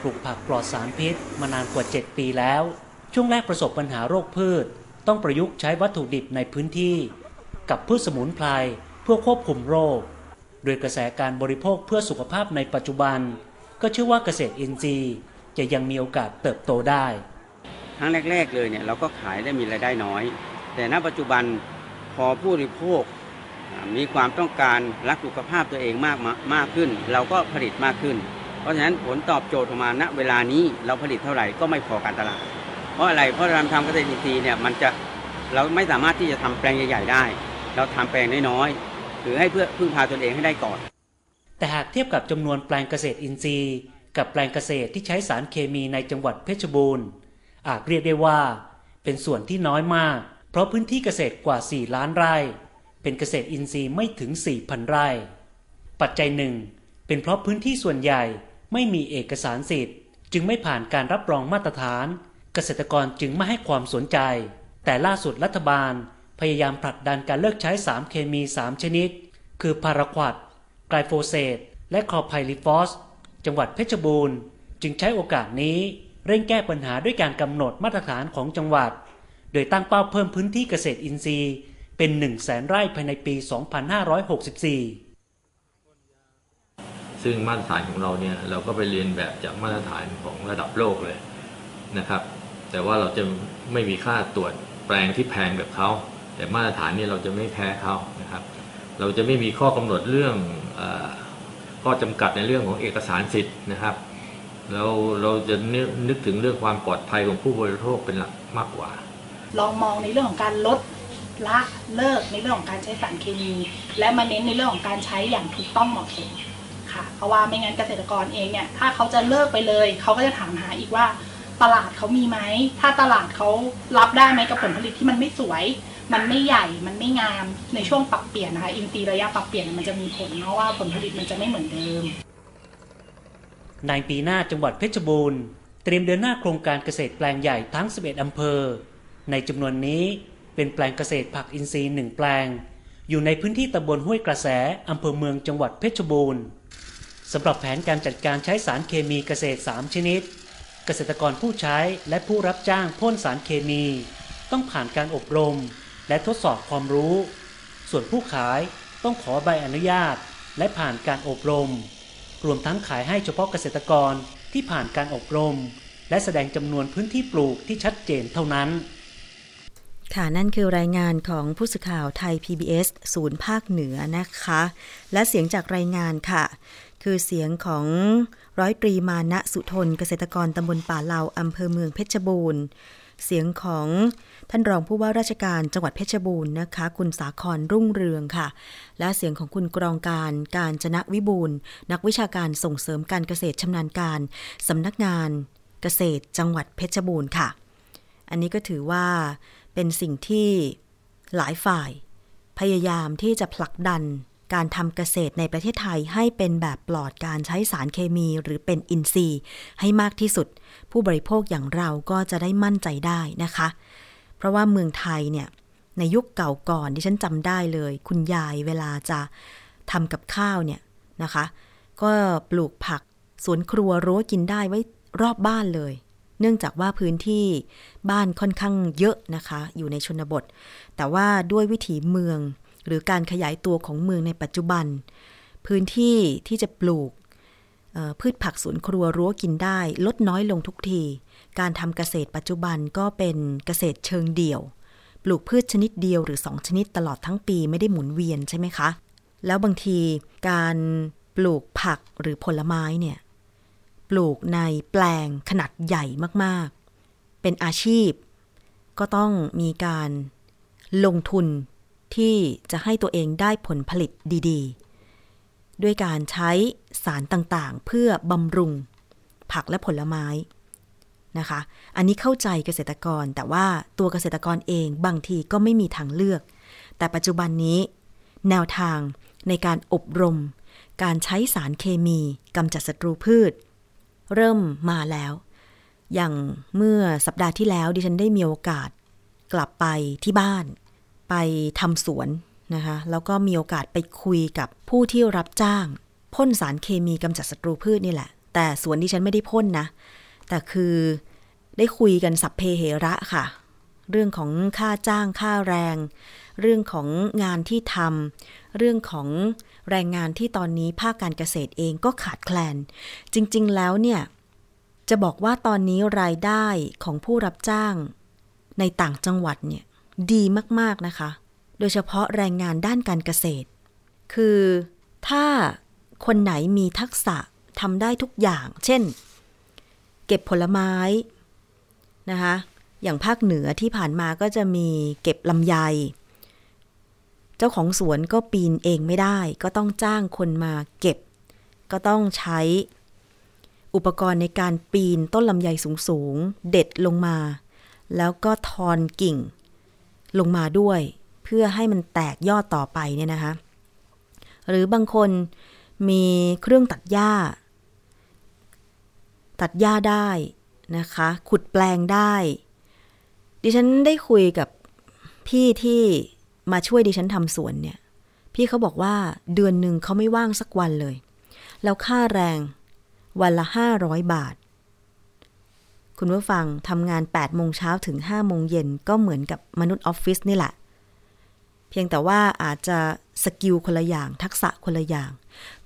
ปลูกผักปลอดสารพิษมานานกว่า 7 ปีแล้ว ช่วงแรกประสบปัญหาโรคพืช ต้องประยุกต์ใช้วัตถุดิบในพื้นที่ กับพืชสมุนไพรเพื่อควบคุมโรค โดยกระแสการบริโภคเพื่อสุขภาพในปัจจุบัน ก็เชื่อว่าเกษตรอินทรีย์จะยังมีโอกาสเติบโตได้ ครั้งแรก ๆ เลยเนี่ยเราก็ขายได้มีรายได้น้อย แต่ณปัจจุบันพอผู้บริโภค มีความต้องการรักสุขภาพตัวเองมากมากขึ้น เราก็ผลิตมากขึ้น เพราะฉะนั้นผลตอบโจทย์ออกมาณเวลานี้เราผลิตเท่าไหร่ก็ไม่พอการตลาด เพราะอะไรเพราะเราทำเกษตรอินทรีย์เนี่ยมันจะเราไม่สามารถที่จะทำแปลงใหญ่ ๆ ได้ เราทำแปลงน้อยๆหรือให้เพื่อพึ่งพาตนเองให้ได้ก่อน แต่หากเทียบกับจำนวนแปลงเกษตรอินทรีย์ กับแปลงเกษตรที่ใช้สารเคมีในจังหวัดเพชรบูรณ์ อาจเรียกได้ว่า เป็นส่วนที่น้อยมาก เพราะพื้นที่เกษตรกว่า 4 ล้านไร่ เป็นเกษตรอินทรีย์ไม่ถึง 4,000 ไร่ ปัจจัยหนึ่ง เป็นเพราะพื้นที่ส่วนใหญ่ไม่มีเอกสารสิทธิ์ จึงไม่ผ่านการรับรองมาตรฐาน เกษตรกรจึงไม่ให้ความสนใจ แต่ล่าสุดรัฐบาลพยายามผลักดันการเลิกใช้สารเคมี 3 ชนิด คือพาราควด ไกลโฟเซตและคลอไพริฟอส จังหวัดเพชรบูรณ์ จึงใช้โอกาสนี้เร่งแก้ปัญหาด้วยการกำหนดมาตรฐานของจังหวัด โดยตั้งเป้าเพิ่มพื้นที่เกษตรอินทรีย์ เป็น1 0 0 0 0แสนไร่ภายในปี 2564 ซึ่งมาตรฐานของเราเนี่ยเราก็ไปเรียนแบบจากมาตรฐานของระดับโลกเลยนะครับ แต่ว่าเราจะไม่มีค่าตรวจแปลงที่แพงแบบเขาแต่มาตรฐานนี่เราจะไม่แพ้เขานะครับ เราจะไม่มีข้อกำหนดเรื่องอข้อจำกัดในเรื่องของเอกสารสิทธิ์นะครับเราเราจะนึกนึกถึงเรื่องความปลอดภัยของผู้บริโภคเป็นหลักมากกว่า ลองมองในเรื่องของการลดละเลิกในเรื่องของการใช้สารเคมี และมาเน้นในเรื่องของการใช้อย่างถูกต้องเหมาะสมค่ะ เพราะว่าไม่งั้นเกษตรกรเองเนี่ยถ้าเขาจะเลิกไปเลย เขาก็จะถามหาอีกว่าตลาดเขามีไหม ถ้าตลาดเขารับได้ไหมกับผลผลิตที่มันไม่สวย มันไม่ใหญ่มันไม่งามในช่วงปรับเปลี่ยนนะคะอินทรีย์ระยะปรับเปลี่ยนมันจะมีผลเพราะว่าผลผลิตมันจะไม่เหมือนเดิม ในปีหน้าจังหวัดเพชรบูรณ์เตรียมเดินหน้าโครงการเกษตรแปลงใหญ่ทั้ง 11 อำเภอ ในจำนวนนี้เป็นแปลงเกษตรผักอินทรีย์หนึ่งแปลง อยู่ในพื้นที่ตำบลห้วยกระแสอำเภอเมืองจังหวัดเพชรบูรณ์สำหรับแผนการจัดการใช้สารเคมีเกษตร 3 ชนิด เกษตรกรผู้ใช้และผู้รับจ้างพ่นสารเคมี ต้องผ่านการอบรม และทดสอบความรู้ ส่วนผู้ขายต้องขอใบอนุญาต และผ่านการอบรม รวมทั้งขายให้เฉพาะเกษตรกรที่ผ่านการอบรม และแสดงจำนวนพื้นที่ปลูกที่ชัดเจนเท่านั้นค่ะนั่นคือรายงานของผู้สื่อข่าวไทย PBS ศูนย์ภาคเหนือนะคะ และเสียงจากรายงานค่ะ คือเสียงของร้อยตรีมานะสุทนเกษตรกรตำบลป่าเหลาอำเภอเมืองเพชรบูรณ์ เสียงของ ท่านรองผู้ว่าราชการจังหวัดเพชรบูรณ์นะคะ คุณสาครรุ่งเรืองค่ะ และเสียงของคุณกรองการการจนะวิบูลย์นักวิชาการส่งเสริมการเกษตรชำนาญการสำนักงานเกษตรจังหวัดเพชรบูรณ์ค่ะ อันนี้ก็ถือว่าเป็นสิ่งที่หลายฝ่าย พยายามที่จะผลักดันการทำเกษตรในประเทศไทยให้เป็นแบบปลอดการใช้สารเคมีหรือเป็นอินทรีย์ให้มากที่สุด ผู้บริโภคอย่างเราก็จะได้มั่นใจได้นะคะ เพราะว่าเมืองไทยเนี่ยในยุคเก่าก่อนที่ฉันจำได้เลย คุณยายเวลาจะทำกับข้าวเนี่ยนะคะ ก็ปลูกผักสวนครัวรั้วกินได้ไว้รอบบ้านเลย เนื่องจากว่าพื้นที่บ้านค่อนข้างเยอะนะคะ อยู่ในชนบท แต่ว่าด้วยวิถีเมือง หรือการขยายตัวของเมืองในปัจจุบัน พื้นที่ที่จะปลูกพืชผักสวนครัวรั้วกินได้ ลดน้อยลงทุกที การทำเกษตรปัจจุบันก็เป็นเกษตรเชิงเดี่ยว ปลูกพืชชนิดเดียวหรือ 2 ชนิดตลอดทั้งปีไม่ได้หมุนเวียนใช่ไหมคะ แล้วบางทีการปลูกผักหรือผลไม้เนี่ย ปลูกในแปลงขนาดใหญ่มากๆ เป็นอาชีพ ก็ต้องมีการลงทุนที่จะให้ตัวเองได้ผลผลิตดีๆ ด้วยการใช้สารต่างๆ เพื่อบำรุง ผักและผลไม้ นะคะ อันนี้เข้าใจเกษตรกร แต่ว่าตัวเกษตรกรเองบางทีก็ไม่มีทางเลือก แต่ปัจจุบันนี้ แนวทางในการอบรม การใช้สารเคมีกำจัดศัตรูพืช เริ่มมาแล้ว อย่างเมื่อสัปดาห์ที่แล้วดิฉันได้มีโอกาสกลับไปที่บ้าน ไปทำสวนนะคะแล้วก็มีโอกาสไปคุยกับผู้ที่รับจ้างพ่นสารเคมีกำจัดศัตรูพืชนี่แหละ แต่สวนดิฉันไม่ได้พ่นนะ แต่คือ ได้คุยกันสัพเพเหระค่ะ เรื่องของค่าจ้างค่าแรง เรื่องของงานที่ทำเรื่องของแรงงานที่ตอนนี้ภาคการเกษตรเองก็ขาดแคลน จริง ๆ แล้วเนี่ย จะบอกว่าตอนนี้รายได้ของผู้รับจ้างในต่างจังหวัดเนี่ยดีมาก ๆ นะคะ โดยเฉพาะแรงงานด้านการเกษตร คือถ้าคนไหนมีทักษะทำได้ทุกอย่าง เช่น เก็บผลไม้ นะคะอย่างภาคเหนือที่ผ่านมาก็จะมีเก็บลำไย เจ้าของสวนก็ปีนเองไม่ได้ ก็ต้องจ้างคนมาเก็บ ก็ต้องใช้อุปกรณ์ในการปีนต้นลำไยสูงๆ เด็ดลงมา แล้วก็ทอนกิ่ง ลงมาด้วย เพื่อให้มันแตกยอดต่อไปเนี่ยนะคะ หรือบางคนมีเครื่องตัดหญ้า ตัดหญ้าได้ นะคะ ขุดแปลงได้ ดิฉันได้คุยกับพี่ที่มาช่วยดิฉันทำสวนเนี่ย พี่เขาบอกว่าเดือนหนึ่งเขาไม่ว่างสักวันเลย แล้วค่าแรงวันละ500บาท คุณผู้ฟังทำงาน8โมงเช้าถึง5โมงเย็นก็เหมือนกับมนุษย์ออฟฟิศนี่แหละ เพียงแต่ว่าอาจจะสกิลคนละอย่าง ทักษะคนละอย่าง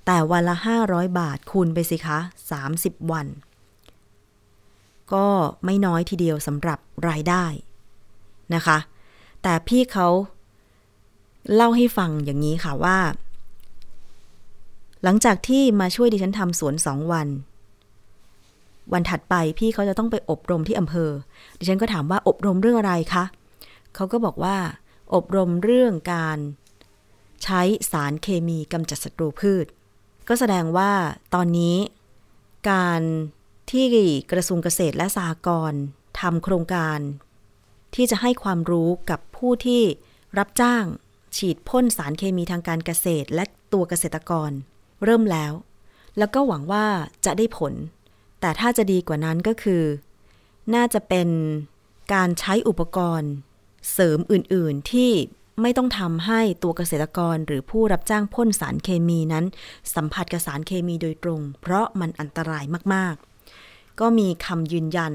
แต่วันละ 500 บาทคูณไปสิคะ 30 วัน ก็ไม่น้อยทีเดียวสำหรับรายได้นะคะ แต่พี่เขาเล่าให้ฟังอย่างนี้ค่ะว่า หลังจากที่มาช่วยดิฉันทำสวนสองวัน วันถัดไปพี่เขาจะต้องไปอบรมที่อำเภอ ดิฉันก็ถามว่าอบรมเรื่องอะไรคะเขาก็บอกว่า อบรมเรื่องการใช้สารเคมีกำจัดศัตรูพืช ก็แสดงว่าตอนนี้การ ที่กระทรวงเกษตรและสหกรณ์ทำโครงการ ที่จะให้ความรู้กับผู้ที่รับจ้างฉีดพ่นสารเคมีทางการเกษตรและตัวเกษตรกร เริ่มแล้ว แล้วก็หวังว่าจะได้ผล แต่ถ้าจะดีกว่านั้นก็คือ น่าจะเป็นการใช้อุปกรณ์ เสริมอื่น ๆที่ไม่ต้องทำให้ตัวเกษตรกรหรือผู้รับจ้างพ่นสารเคมีนั้น สัมผัสกับสารเคมีโดยตรง เพราะมันอันตรายมาก ๆ ก็มีคำยืนยัน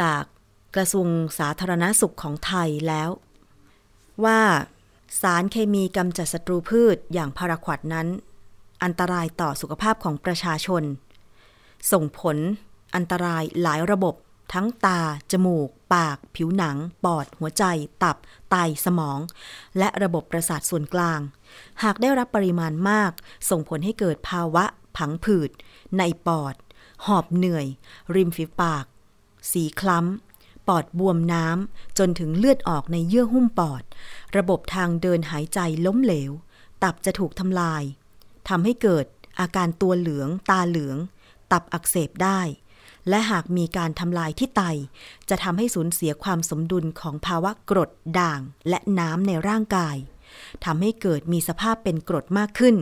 จากกระทรวงสาธารณสุขของไทยแล้ว ว่าสารเคมีกำจัดศัตรูพืชอย่างพาราควดนั้น อันตรายต่อสุขภาพของประชาชน ส่งผลอันตรายหลายระบบทั้งตา จมูก ปาก ผิวหนัง ปอด หัวใจ ตับ ไต สมอง และระบบประสาทส่วนกลาง หากได้รับปริมาณมาก ส่งผลให้เกิดภาวะผังผืด ในปอด หอบเหนื่อย ริมฝีปาก สีคล้ำ ปอดบวมน้ำ จนถึงเลือดออกในเยื่อหุ้มปอด ระบบทางเดินหายใจล้มเหลว ตับจะถูกทำลายทำให้เกิดอาการตัวเหลือง ตาเหลือง ตับอักเสบได้ และหากมีการทำลายที่ไต จะทำให้สูญเสียความสมดุลของภาวะกรดด่างและน้ำในร่างกายทำให้เกิดมีสภาพเป็นกรดมากขึ้น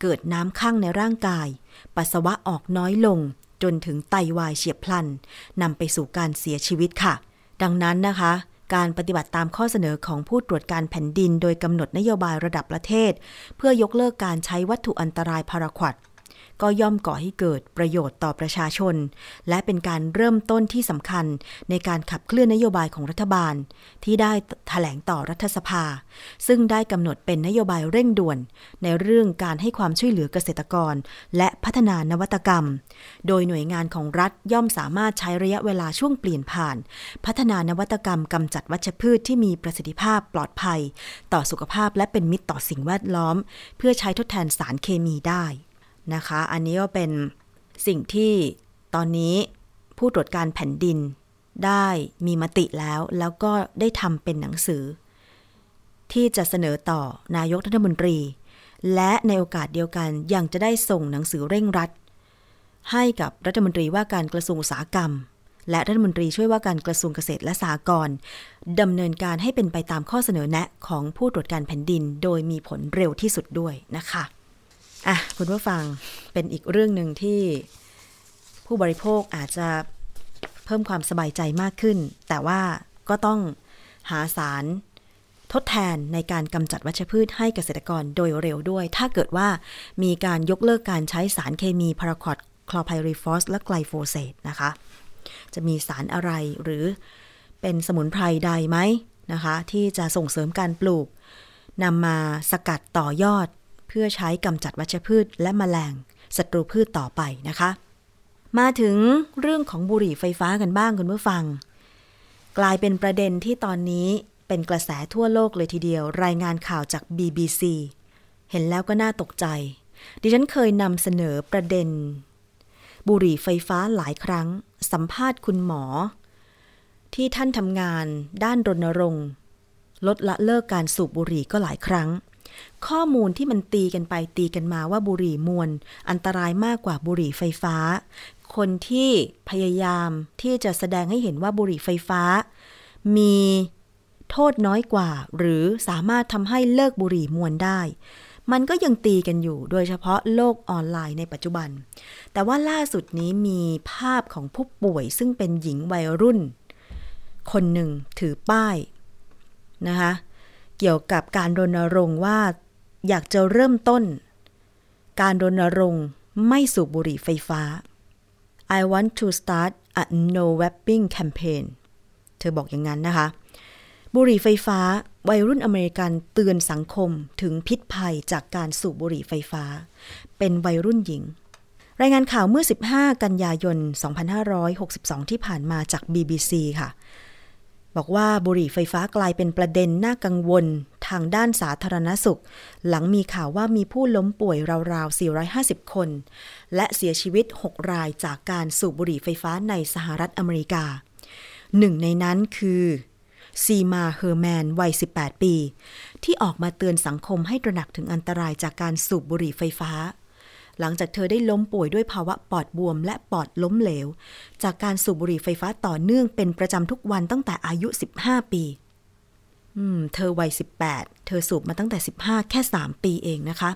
เกิดน้ำข้างในร่างกาย ปัสสาวะออกน้อยลง จนถึงไตวายเฉียบพลันนำไปสู่การเสียชีวิตค่ะ ดังนั้นนะคะ การปฏิบัติตามข้อเสนอของผู้ตรวจการแผ่นดิน โดยกำหนดนโยบายระดับประเทศ เพื่อยกเลิกการใช้วัตถุอันตรายพาราควด ก็ย่อมก่อให้เกิดประโยชน์ต่อประชาชน และเป็นการเริ่มต้นที่สำคัญในการขับเคลื่อนนโยบายของรัฐบาล ที่ได้แถลงต่อรัฐสภา ซึ่งได้กำหนดเป็นนโยบายเร่งด่วน ในเรื่องการให้ความช่วยเหลือเกษตรกร และพัฒนานวัตกรรม โดยหน่วยงานของรัฐย่อมสามารถใช้ระยะเวลาช่วงเปลี่ยนผ่าน พัฒนานวัตกรรมกำจัดวัชพืชที่มีประสิทธิภาพปลอดภัย ต่อสุขภาพและเป็นมิตรต่อสิ่งแวดล้อม เพื่อใช้ทดแทนสารเคมีได้ นะคะ อันนี้ก็เป็นสิ่งที่ตอนนี้ผู้ตรวจการแผ่นดินได้มีมติแล้ว แล้วก็ได้ทำเป็นหนังสือ ที่จะเสนอต่อนายกรัฐมนตรี และในโอกาสเดียวกันยังจะได้ส่งหนังสือเร่งรัด ให้กับรัฐมนตรีว่าการกระทรวงอุตสาหกรรม และรัฐมนตรีช่วยว่าการกระทรวงเกษตรและสหกรณ์ดำเนินการให้เป็นไปตามข้อเสนอแนะของผู้ตรวจการแผ่นดิน โดยมีผลเร็วที่สุดด้วยนะคะ อะคุณผู้ฟังเป็นอีกเรื่องหนึ่งที่ผู้บริโภคอาจจะเพิ่มความสบายใจมากขึ้น แต่ว่าก็ต้องหาสารทดแทนในการกำจัดวัชพืชให้เกษตรกรโดยเร็วด้วย ถ้าเกิดว่ามีการยกเลิกการใช้สารเคมีพาราควอตคลอไพริฟอสและไกลโฟเซตนะคะ จะมีสารอะไรหรือเป็นสมุนไพรใดไหมนะคะ ที่จะส่งเสริมการปลูกนำมาสกัดต่อยอด เพื่อใช้กำจัดวัชพืชและแมลงศัตรูพืชต่อไปนะคะ มาถึงเรื่องของบุหรี่ไฟฟ้ากันบ้างคุณผู้ฟัง กลายเป็นประเด็นที่ตอนนี้เป็นกระแสทั่วโลกเลยทีเดียว รายงานข่าวจาก BBC เห็นแล้วก็น่าตกใจ ดิฉันเคยนำเสนอประเด็น บุหรี่ไฟฟ้าหลายครั้ง สัมภาษณ์คุณหมอ ที่ท่านทำงานด้านรณรงค์ ลดละเลิกการสูบบุหรี่ก็หลายครั้ง ข้อมูลที่มันตีกันไปตีกันมาว่าบุหรี่มวล อันตรายมากกว่าบุหรี่ไฟฟ้า คนที่พยายามที่จะแสดงให้เห็นว่าบุหรี่ไฟฟ้า มีโทษน้อยกว่า หรือสามารถทำให้เลิกบุหรี่มวลได้ มันก็ยังตีกันอยู่โดยเฉพาะโลกออนไลน์ในปัจจุบัน แต่ว่าล่าสุดนี้มีภาพของผู้ป่วยซึ่งเป็นหญิงวัยรุ่น คนหนึ่งถือป้ายนะคะ เกี่ยวกับการรณรงค์ว่า อยากจะเริ่มต้น การรณรงค์ไม่สูบบุหรี่ไฟฟ้า I want to start a no vaping campaign เธอบอกอย่างนั้นนะคะ บุหรี่ไฟฟ้าวัยรุ่นอเมริกันเตือนสังคมถึงพิษภัยจากการสูบบุหรี่ไฟฟ้า เป็นวัยรุ่นหญิง รายงานข่าวเมื่อ 15 กันยายน 2562 ที่ผ่านมาจาก BBC ค่ะ บอกว่าบุหรี่ไฟฟ้ากลายเป็นประเด็นน่ากังวลทางด้านสาธารณสุข หลังมีข่าวว่ามีผู้ล้มป่วยราวๆ 450 คน และเสียชีวิต 6 รายจากการสูบบุหรี่ไฟฟ้าในสหรัฐอเมริกา หนึ่งในนั้นคือซีมาเฮอร์แมนวัย 18 ปี ที่ออกมาเตือนสังคมให้ตระหนักถึงอันตรายจากการสูบบุหรี่ไฟฟ้า หลังจากเธอได้ล้มป่วยด้วยภาวะปอดบวมและปอดล้มเหลว จากการสูบบุหรี่ไฟฟ้าต่อเนื่องเป็นประจำทุกวันตั้งแต่อายุ 15 ปีเธอวัย 18 เธอสูบมาตั้งแต่ 15 แค่ 3 ปีเองนะคะ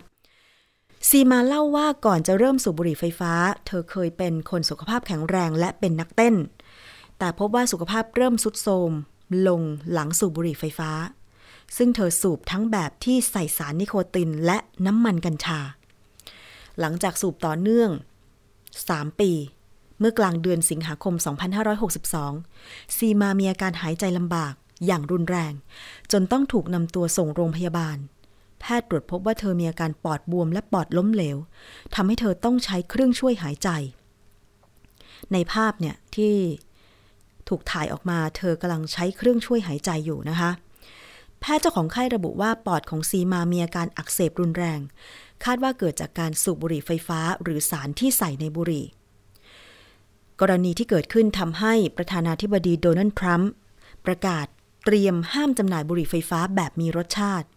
ซีมาเล่าว่าก่อนจะเริ่มสูบบุหรี่ไฟฟ้า เธอเคยเป็นคนสุขภาพแข็งแรงและเป็นนักเต้น แต่พบว่าสุขภาพเริ่มสุดโทรมลงหลังสูบบุหรี่ไฟฟ้า ซึ่งเธอสูบทั้งแบบที่ใส่สารนิโคตินและน้ำมันกัญชา หลังจากสูบต่อเนื่อง 3 ปี เมื่อกลางเดือนสิงหาคม 2562 ซีมามีอาการหายใจลำบากอย่างรุนแรง จนต้องถูกนำตัวส่งโรงพยาบาล แพทย์ตรวจพบว่าเธอมีอาการปอดบวมและปอดล้มเหลวทำให้เธอต้องใช้เครื่องช่วยหายใจ ในภาพเนี่ยที่ถูกถ่ายออกมาเธอกำลังใช้เครื่องช่วยหายใจอยู่นะคะ แพทย์เจ้าของไข้ระบุว่าปอดของซีมามีอาการอักเสบรุนแรง คาดว่าเกิดจากการสูบบุหรี่ไฟฟ้าหรือสารที่ใส่ในบุหรี่ กรณีที่เกิดขึ้นทำให้ประธานาธิบดีโดนัลด์ทรัมป์ประกาศเตรียมห้ามจำหน่ายบุหรี่ไฟฟ้าแบบมีรสชาติ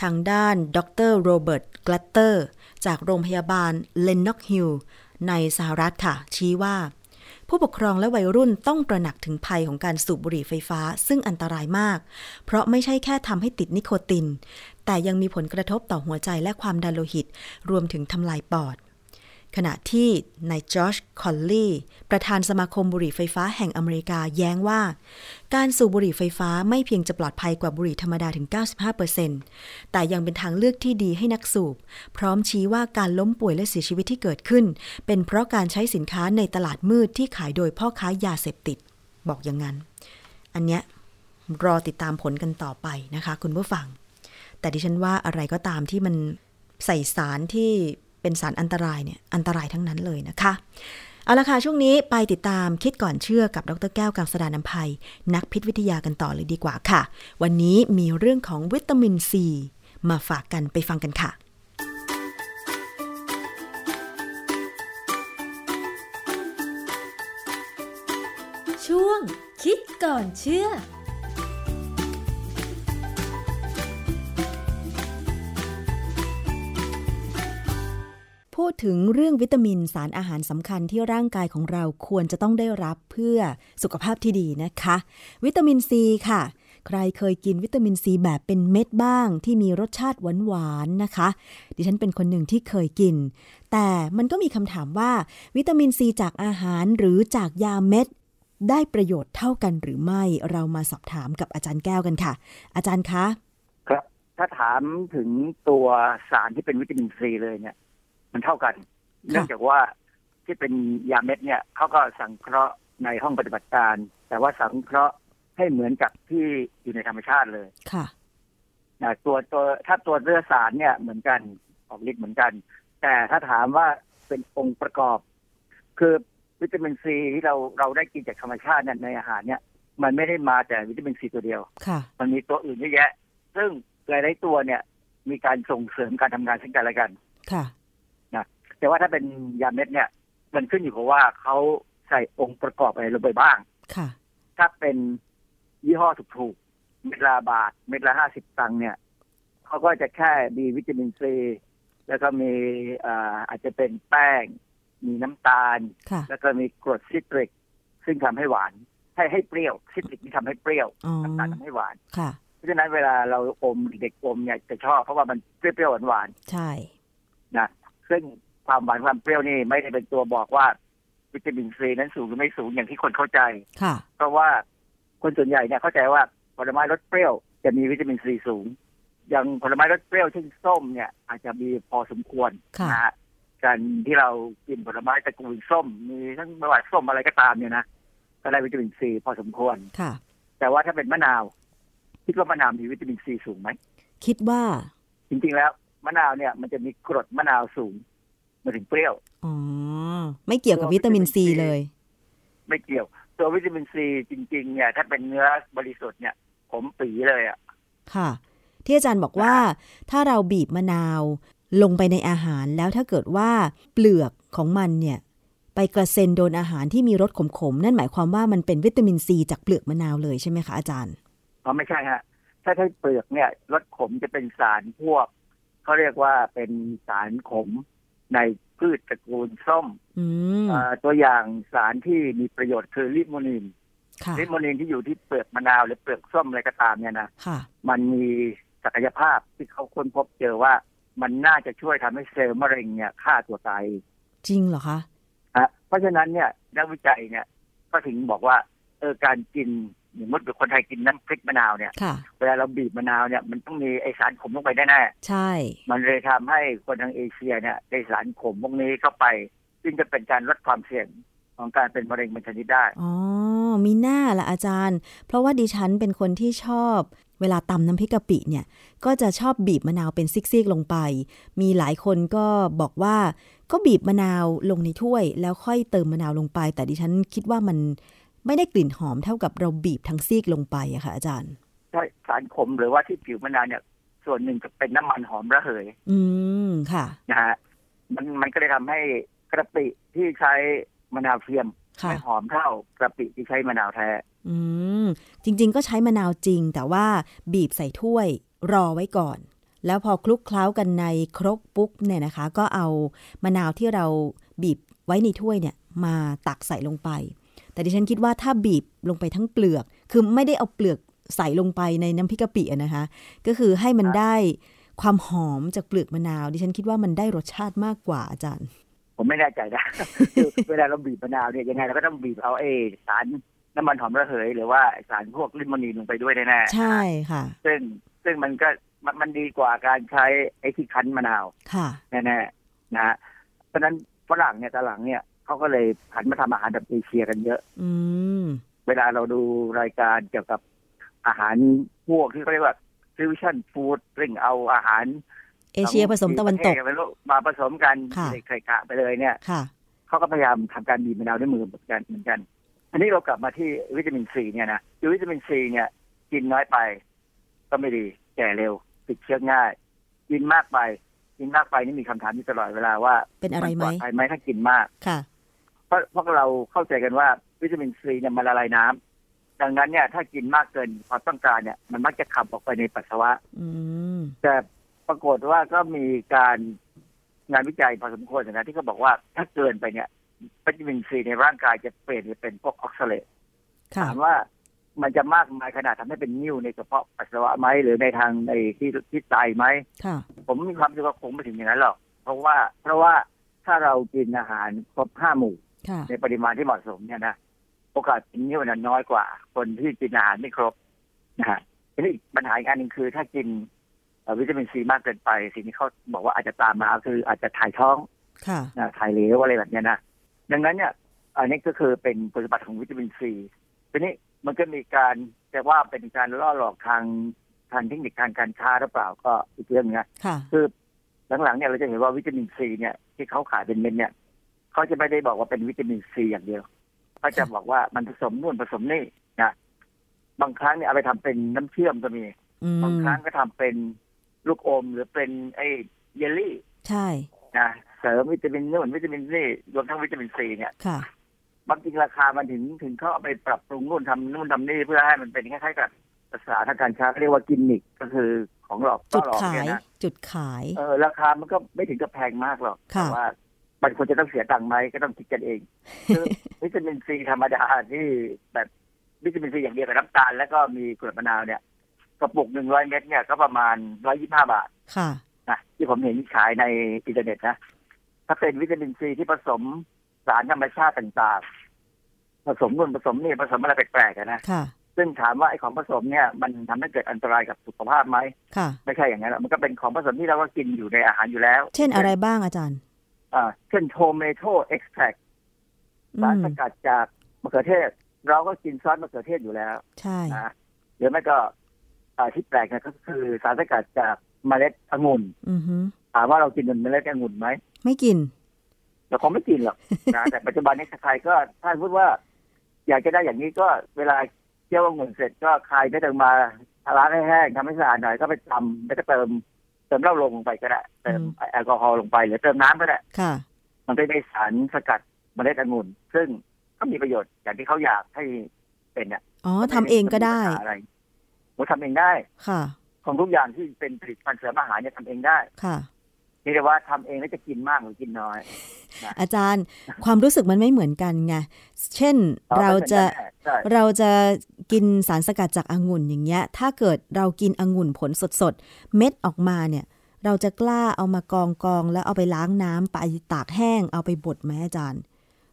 ทางด้านดรโรเบิร์ตกลัตเตอร์ จากโรงพยาบาลเลนน็อกฮิลในสหรัฐค่ะ ชี้ว่า ผู้ปกครองและวัยรุ่นต้องตระหนักถึงภัยของการสูบบุหรี่ไฟฟ้า ซึ่งอันตรายมาก เพราะไม่ใช่แค่ทำให้ติดนิโคติน แต่ยังมีผลกระทบต่อหัวใจและความดันโลหิต รวมถึงทำลายปอด ขณะที่นายจอชคอลลี่ ประธานสมาคมบุหรี่ไฟฟ้าแห่งอเมริกาแย้งว่า การสูบบุหรี่ไฟฟ้าไม่เพียงจะปลอดภัยกว่าบุหรี่ธรรมดาถึง 95%แต่ยังเป็นทางเลือกที่ดีให้นักสูบ พร้อมชี้ว่าการล้มป่วยและเสียชีวิตที่เกิดขึ้น เป็นเพราะการใช้สินค้าในตลาดมืดที่ขายโดยพ่อค้ายาเสพติด บอกอย่างนั้น อันเนี้ยรอติดตามผลกันต่อไปนะคะ คุณผู้ฟัง แต่ดิฉันว่าอะไรก็ตามที่มันใส่สารที่เป็นสารอันตรายเนี่ยอันตรายทั้งนั้นเลยนะคะ เอาละค่ะช่วงนี้ไปติดตามคิดก่อนเชื่อกับดรแก้วกังสดานนภัย นักพิษวิทยากันต่อเลยดีกว่าค่ะ วันนี้มีเรื่องของวิตามินซีมาฝากกันไปฟังกันค่ะช่วงคิดก่อนเชื่อ พูดถึงเรื่องวิตามินสารอาหารสำคัญที่ร่างกายของเราควรจะต้องได้รับเพื่อสุขภาพที่ดีนะคะ วิตามินซีค่ะ ใครเคยกินวิตามินซีแบบเป็นเม็ดบ้างที่มีรสชาติหวานๆนะคะ ดิฉันเป็นคนหนึ่งที่เคยกิน แต่มันก็มีคำถามว่า วิตามินซีจากอาหารหรือจากยาเม็ดได้ประโยชน์เท่ากันหรือไม่เรามาสอบถามกับอาจารย์แก้วกันค่ะ อาจารย์คะ ครับ ถ้าถามถึงตัวสารที่เป็นวิตามินซีเลยเนี่ย มันเท่ากัน เนื่องจากว่าที่เป็นยาเม็ดเนี่ยเขาก็สังเคราะห์ในห้องปฏิบัติการ แต่ว่าสังเคราะห์ให้เหมือนกับที่อยู่ในธรรมชาติเลยค่ะนะตัวตัวถ้าตัวเลือดสารเนี่ยเหมือนกันออกฤทธิ์เหมือนกัน แต่ถ้าถามว่าเป็นองค์ประกอบ คือวิตามินซีที่เราเราได้กินจากธรรมชาติเนี่ยในอาหารเนี่ย มันไม่ได้มาแต่วิตามินซีตัวเดียวค่ะมันมีตัวอื่นเยอะแยะ ซึ่งหลายๆตัวเนี่ย มีการส่งเสริมการทำงานซึ่งกันและกัน ค่ะนะ แต่ว่าถ้าเป็นยาเม็ดเนี่ย มันขึ้นอยู่กับว่าเขาใส่องค์ประกอบอะไรลงไปบ้าง ค่ะ ถ้าเป็นยี่ห้อถูกๆเม็ดละบาท เม็ดละห้าสิบตังค์เนี่ยเขาก็จะแค่มีวิตามินซี แล้วก็มีอ่าอาจจะเป็นแป้ง มีน้ำตาลค่ะแล้วก็มีกรดซิตริก ซึ่งทำให้หวาน ให้ให้เปรี้ยว ซิตริกที่ทำให้เปรี้ยวอ๋อน้ำตาลทำให้หวานค่ะเพราะฉะนั้นเวลาเราอมเด็กอมเนี่ยจะชอบเพราะว่ามันเปรี้ยวๆหวานใช่ๆนะซึ่ง ความหวานความเปรี้ยวนี่ไม่ได้เป็นตัวบอกว่าวิตามินซีนั้นสูงหรือไม่สูงอย่างที่คนเข้าใจค่ะเพราะว่าคนส่วนใหญ่เนี่ยเข้าใจว่าผลไม้รสเปรี้ยวจะมีวิตามินซีสูง อย่างผลไม้รสเปรี้ยวเช่นส้มเนี่ย อาจจะมีพอสมควรค่ะนะฮะการที่เรากินผลไม้ตระกูลส้ม มีทั้งไม่ว่าส้มอะไรก็ตามเนี่ยนะก็ได้วิตามินซีพอสมควรค่ะ แต่ว่าถ้าเป็นมะนาว คิดว่ามะนาวมีวิตามินซีสูงไหมคิดว่า จริงๆแล้ว มะนาวเนี่ย มันจะมีกรดมะนาวสูง มาถึงเปรี้ยวอ๋อไม่เกี่ยวกับวิตามินซีเลย ไม่เกี่ยวตัววิตามินซีจริง ๆ เนี่ย ถ้าเป็นเนื้อบริสุทธิ์เนี่ย ผมปีเลยอะ ค่ะ ที่อาจารย์บอกว่า ถ้าเราบีบมะนาวลงไปในอาหารแล้วถ้าเกิดว่าเปลือกของมันเนี่ย ไปกระเซ็นโดนอาหารที่มีรสขมๆ นั่นหมายความว่ามันเป็นวิตามินซีจากเปลือกมะนาวเลยใช่ไหมคะอาจารย์เพราะไม่ใช่ฮะถ้าใช้เปลือกเนี่ยรสขมจะเป็นสารพวกเขาเรียกว่าเป็นสารขม ในพืชตระกูลส้มอืมอ่าตัวอย่างสารที่มีประโยชน์คือลิโมนินค่ะลิโมนินที่อยู่ที่เปลือกมะนาวหรือเปลือกส้มอะไรก็ตามเนี่ยนะค่ะมันมีศักยภาพที่เขาค้นพบเจอว่ามันน่าจะช่วยทำให้เซลล์มะเร็งเนี่ยฆ่าตัวตายจริงเหรอคะฮะเพราะฉะนั้นเนี่ยนักวิจัยเนี่ยก็ถึงบอกว่าเออการกิน อย่างมดเป็นคนไทยกินน้ำพริกมะนาวเนี่ยค่ะเวลาเราบีบมะนาวเนี่ยมันต้องมีไอสารขมลงไปแน่ใช่ๆมันเลยทำให้คนทางเอเชียเนี่ยได้สารขมพวกนี้เข้าไปซึ่งจะเป็นการลดความเสี่ยงของการเป็นมะเร็งเป็นชนิดได้ อ๋อ มีหน้าละอาจารย์ เพราะว่าดิฉันเป็นคนที่ชอบ เวลาตำน้ำพริกกะปิเนี่ย ก็จะชอบบีบมะนาวเป็นซิกๆลงไป มีหลายคนก็บอกว่า ก็บีบมะนาวลงในถ้วย แล้วค่อยเติมมะนาวลงไป แต่ดิฉันคิดว่ามัน ไม่ได้กลิ่นหอมเท่ากับเราบีบทั้งซีกลงไปอะค่ะอาจารย์ ใช่สารขมหรือว่าที่ผิวมะนาวเนี่ย ส่วนหนึ่งจะเป็นน้ำมันหอมระเหย อืมค่ะนะฮะมันมันก็เลยทำให้กระปิที่ใช้มะนาวเทียมค่ะไม่หอมเท่ากระปิที่ใช้มะนาวแท้ อืมจริง ๆ ก็ใช้มะนาวจริง แต่ว่าบีบใส่ถ้วยรอไว้ก่อน แล้วพอคลุกเคล้ากันในครกปุ๊บเนี่ยนะคะ ก็เอามะนาวที่เราบีบไว้ในถ้วยเนี่ย มาตักใส่ลงไป แต่ดิฉันคิดว่าถ้าบีบลงไปทั้งเปลือก คือไม่ได้เอาเปลือกใส่ลงไปในน้ำพริกกะปิอะนะคะ ก็คือให้มันได้ความหอมจากเปลือกมะนาว ดิฉันคิดว่ามันได้รสชาติมากกว่าอาจารย์ ผมไม่แน่ใจนะคือเวลาเราบีบมะนาวเนี่ยยังไงเราก็ต้องบีบเอาเอสารน้ำมันหอมระเหย หรือว่าสารพวกลิโมนีนลงไปด้วยแน่ๆใช่ค่ะ ซึ่งซึ่งมันก็มันมันดีกว่าการใช้ไอ้ที่คั้นมะนาว ค่ะ แน่ๆนะฮะเพราะฉะนั้นฝรั่งเนี่ยตอนหลังเนี่ย เขาก็เลยหันมาทำอาหารแบบเอเชียกันเยอะ อืมเวลาเราดูรายการเกี่ยวกับอาหารพวกที่เขาเรียกว่า fusion food ซึ่งเอาอาหาร เอเชียผสมตะวันตกของประเทศไม่รู้มาผสมกันค่ะใส่ไข่กะไปเลยเนี่ยค่ะเขาก็พยายามทำการบีบมะนาวด้วยมือเหมือนกันเหมือนกัน อันนี้เรากลับมาที่วิตามินซีเนี่ยนะคือวิตามินซีเนี่ย กินน้อยไป ก็ไม่ดีแก่เร็ว ติดเชื้อง่าย กินมากไป กินมากไปนี่มีคำถามอยู่ตลอดเวลาว่า เป็นอะไรไหมปลอดภัยไหมถ้ากินมากค่ะ เพราะเพราะเราเข้าใจกันว่าวิตามินซีเนี่ยมันละลายน้ำดังนั้นเนี่ย ถ้ากินมากเกินความต้องการเนี่ย มันมักจะขับออกไปในปัสสาวะอืมแต่ปรากฏว่าก็มีการงานวิจัยพอสมควรนะที่เขาบอกว่าถ้าเกินไปเนี่ยวิตามินซีในร่างกายจะเปลี่ยนไปเป็นพวกออกซาเลตค่ะถามว่ามันจะมากมายขนาดทำให้เป็นนิ่วในกระเพาะปัสสาวะไหมหรือในทางในที่ที่ไตไหมค่ะผมมีความรู้สึกว่าคงไม่ถึงอย่างนั้นหรอก เพราะว่าเพราะว่าถ้าเรากินอาหารครบห้าหมู่ค่ะ ในปริมาณที่เหมาะสมเนี่ยนะโอกาสเป็นนิ่วนั้นน้อยกว่า คนที่กินอาหารไม่ครบนะฮะทีนี้อีกปัญหาอีกอันหนึ่งคือ ถ้ากินเอ่อวิตามินซีมากเกินไป สิ่งที่เขาบอกว่าอาจจะตามมาคืออาจจะถ่ายท้องค่ะนะถ่ายเหลวอะไรแบบเนี้ยนะดังนั้นเนี่ยอันนี้ก็คือเป็นคุณสมบัติของวิตามินซีทีนี้มันก็มีการจะว่าเป็นการล่อหลอกทางทางเทคนิคทางการค้าหรือเปล่าก็อีกเรื่องนะค่ะคือหลังๆเนี่ยเราจะเห็นว่าวิตามินซีเนี่ยที่เขาขายเป็นเม็ดเนี่ย เขาจะไม่ได้บอกว่าเป็นวิตามินซีอย่างเดียวเขาจะบอกว่ามันผสมนู่นผสมนี่นะบางครั้งเนี่ยเอาไปทำเป็นน้ำเชื่อมก็มีอืมบางครั้งก็ทำเป็นลูกอมหรือเป็นไอ้เยลลี่ ใช่นะเสริมวิตามินนู่นวิตามินนี่รวมทั้งวิตามินซีเนี่ยค่ะบางทีราคามันถึงถึงเขาเอาไปปรับปรุงนู่นทำนู่นทำนี่เพื่อให้มันเป็นคล้ายๆกับภาษาทางการค้าเรียกว่ากิมมิคก็คือของหลอกจุดล่อหลอกขาเนี่ยยนะจุดขายเออราคามันก็ไม่ถึงกับแพงมากหรอกค่ะแต่ว่า มันควรจะต้องเสียตังค์ไหมก็ต้องคิดกันเองคือวิตามินซีธรรมดาที่แบบวิตามินซีอย่างเดียวกับน้ำตาลแล้วก็มีกรดมะนาวเนี่ยกระปุกหนึ่งร้อยเม็ดเนี่ยก็ประมาณร้อยยี่ห้าบาท ค่ะนะที่ผมเห็นขายในอินเทอร์เน็ตนะ ถ้าเป็นวิตามินซีที่ผสมสารธรรมชาติต่างๆ ผสมนู่นผสมนี่ผสมอะไรแปลกๆอะนะค่ะซึ่งถามว่าไอ้ของผสมเนี่ยมันทำให้เกิดอันตรายกับสุขภาพไหมค่ะ ไม่ใช่อย่างนั้นหรอกมันก็เป็นของผสมที่เราก็กินอยู่ในอาหารอยู่แล้ว เช่นอะไรบ้างอาจารย์อ่า เช่น tomato extractอืสารมสกัดจากมะเขือเทศ เราก็กินซอสมะเขือเทศอยู่แล้ว ใช่นะหรือไม่ก็อ่าที่แปลกเนยก็คือสารสกัดจากเมล็ดองุ่นอือฮึถามว่าเรากินเมล็ดองุ่นไหมไม่กินเราคงไม่กินหรอกนะแต่ปัจจุบันนี้ใครๆก็ถ้าพูดว่า อยากจะได้อย่างนี้ก็เวลาเคี่ยวองุ่นเสร็จก็คลายก็จะมาล้างให้แห้งทำให้สะอาดหน่อยก็ไปทำแล้วก็เติม เติมเหล้าลงลงไปก็ได้เติมอืมแอลกอฮอล์ลงไปหรือเติมน้ำก็ได้ค่ะ มันก็ได้สารสกัดเมล็ดองุ่นซึ่งก็มีประโยชน์อย่างที่เขาอยากให้เป็นเนี่ยอ๋อทำเองก็ได้ม่มีปัญหาอะไรผมทำเองได้ค่ะ ของทุกอย่างที่เป็นผลิตภัณฑ์เสริมอาหารเนี่ยทำเองได้ค่ะ นี่แต่ว่าทำเองแล้วจะกินมากหรือกินน้อย อาจารย์ความรู้สึกมันไม่เหมือนกันไงเช่นอ๋อเราจะไม่เหมือนกันแน่ใช่เราจะกินสารสกัดจากองุ่นอย่างเงี้ย ถ้าเกิดเรากินองุ่นผลสดๆ เม็ดออกมาเนี่ย เราจะกล้าเอามากองกองๆแล้วเอาไปล้างน้ำไปตากแห้งเอาไปบดไหมอาจารย์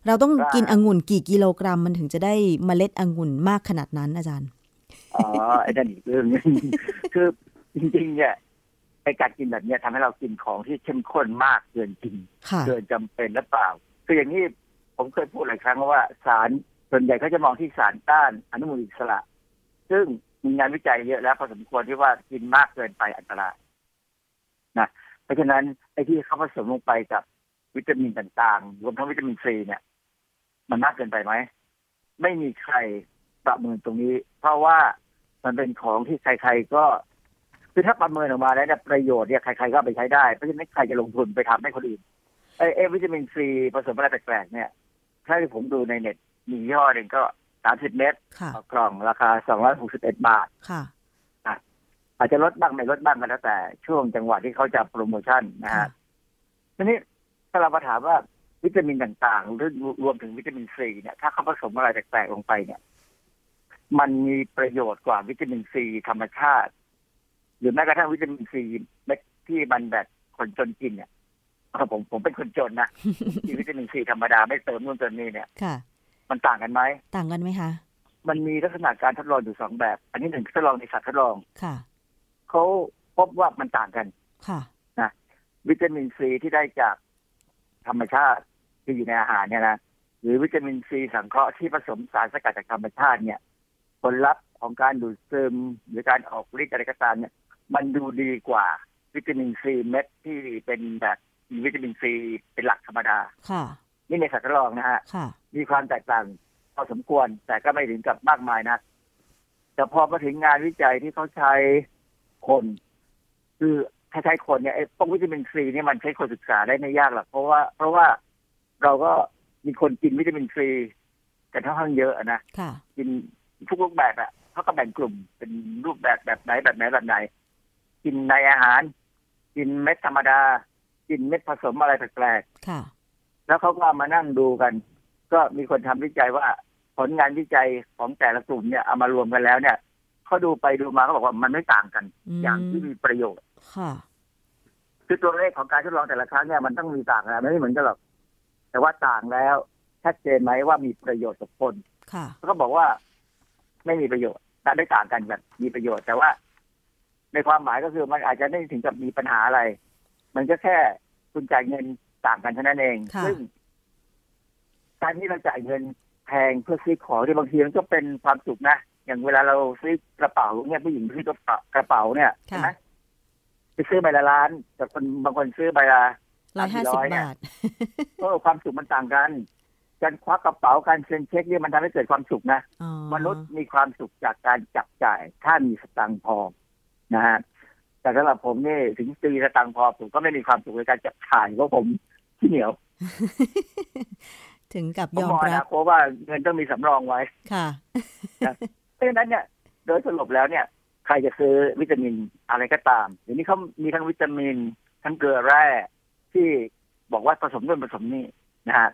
เราต้องกินองุ่นกี่กิโลกรัมมันถึงจะได้เมล็ดองุ่นมากขนาดนั้นอาจารย์อ๋อไอ้นั่นอีกเรื่องหนึงคือจริงๆเนี่ย ไอ้การกินแบบเนี้ยทำให้เรากินของที่เข้มข้นมากเกินจริงค่ะเกินจำเป็นหรือเปล่า คืออย่างนี้ผมเคยพูดหลายครั้งว่าสารส่วนใหญ่เขาจะมองที่สารต้านอนุมูลอิสระ ซึ่งมีงานวิจัยเยอะแล้วพอสมควรที่ว่ากินมากเกินไปอันตรายนะเพราะฉะนั้นไอ้ที่เขาผสมลงไปกับวิตามินต่างๆ รวมทั้งวิตามินซีเนี่ย มันมากเกินไปไหม ไม่มีใครประเมินตรงนี้ เพราะว่ามันเป็นของที่ใครๆก็ คือถ้าประเมินออกมาแล้วเนี่ยประโยชน์เนี่ยใครๆก็เอาไปใช้ได้ เพราะฉะนั้นใครจะลงทุนไปทำให้คนอื่นไอ้ไอ้วิตามินซีผสมอะไรแปลกๆเนี่ย ถ้าที่ผมดูในเน็ตมียี่ห้อหนึ่งก็สามสิบเมตรค่ะต่อกล่องราคาสองร้อยหกสิบเอ็ดบาทค่ะอาจจะลดบ้างไม่ลดบ้างก็แล้วแต่ช่วงจังหวะที่เขาจะโปรโมชั่นนะค่ะฮะทีนี้ถ้าเรามาถามว่าวิตามินต่างๆ หรือรวมถึงวิตามินซีเนี่ยถ้าเขาผสมอะไรแปลกๆลงไปเนี่ย มันมีประโยชน์กว่าวิตามินซีธรรมชาติ หรือแม้กระทั่งวิตามินซีเม็ดที่มันแบบคนจนกินเนี่ยเอาผมผมเป็นคนจนนะกินวิตามินซีธรรมดาไม่เติมนู่นเติมนี่เนี่ยค่ะ มันต่างกันไหมต่างกันไหมคะมันมีลักษณะการทดลองอยู่สองแบบ อันนี้หนึ่งทดลองในสัตว์ทดลองค่ะเขาพบว่ามันต่างกัน ค่ะวิตามินซีที่ได้จากธรรมชาติที่อยู่ในอาหารเนี่ยนะหรือวิตามินซีสังเคราะห์ที่ผสมสารสกัดจากธรรมชาติเนี่ย ผลลัพธ์ของการดูดซึมหรือการออกฤทธิ์อะไรก็ตามเนี่ย มันดูดีกว่าวิตามินซีเม็ดที่เป็นแบบมีวิตามินซีเป็นหลักธรรมดา ค่ะ นี่ในสัตว์ทดลองนะฮะ ค่ะ มีความแตกต่างพอสมควร แต่ก็ไม่ถึงกับมากมายนะ แต่พอมาถึงงานวิจัยที่เขาใช้คน คือถ้าใช้คนเนี่ยไอ้พวกวิตามินซีเนี่ยมันใช้คนศึกษาได้ไม่ยากหรอกเพราะว่า เพราะว่าเราก็มีคนกินวิตามินซีกันค่อนข้างเยอะนะ ค่ะ กินทุกรูปแบบอะเขาก็แบ่งกลุ่มเป็นรูปแบบแบบไหนแบบไหนแบบไหน กินในอาหาร กินเม็ดธรรมดา กินเม็ดผสมอะไรแปลกๆค่ะแล้วเขาก็มานั่งดูกัน ก็มีคนทำวิจัยว่า ผลงานวิจัยของแต่ละกลุ่มเนี่ยเอามารวมกันแล้วเนี่ยเขาดูไปดูมาเขาบอกว่ามันไม่ต่างกันอืมอย่างที่มีประโยชน์ค่ะคือตัวเลขของการทดลองแต่ละครั้งเนี่ยมันต้องมีต่างนะไม่เหมือนกันหรอกแต่ว่าต่างแล้วชัดเจนไหมว่ามีประโยชน์กับคนค่ะเขาก็บอกว่าไม่มีประโยชน์แต่ได้ต่างกันแบบมีประโยชน์ แต่ว่า ในความหมายก็คือมันอาจจะไม่ถึงกับมีปัญหาอะไร มันก็แค่คุณจ่ายเงินต่างกันเท่านั้นเองค่ะซึ่งการที่เราจ่ายเงินแพงเพื่อซื้อของที่บางทีมันก็เป็นความสุขนะ อย่างเวลาเราซื้อกระเป๋าเนี่ยผู้หญิงซื้อกระเป๋ากระเป๋าเนี่ยใช่ไหมไปซื้อใบละล้าน แต่คนบางคนซื้อใบละร้อยห้าสิบเนี่ยบาทเออความสุขมันต่างกัน การควักกระเป๋าการเซ็นเช็คเนี่ยมันทำให้เกิดความสุขนะอ๋อมนุษย์มีความสุขจากการจับจ่าย ถ้ามีสตังค์พอ นะฮะแต่สำหรับผมนี่ถึงตีสตังค์พอผมก็ไม่มีความสุขในการจับจ่ายเพราะผมขี้เหนียว ถึงกับผมยอมมองรันะบเพราะว่าเงินต้องมีสำรองไว้ค่ะเพราะฉะนั้นเนี่ยโดยสรุปแล้วเนี่ย ใครจะซื้อวิตามินอะไรก็ตามเดี๋ยวนี้เขามีทั้งวิตามิน ทั้งเกลือแร่ที่บอกว่าผสมนู่นผสมนี่นะฮะ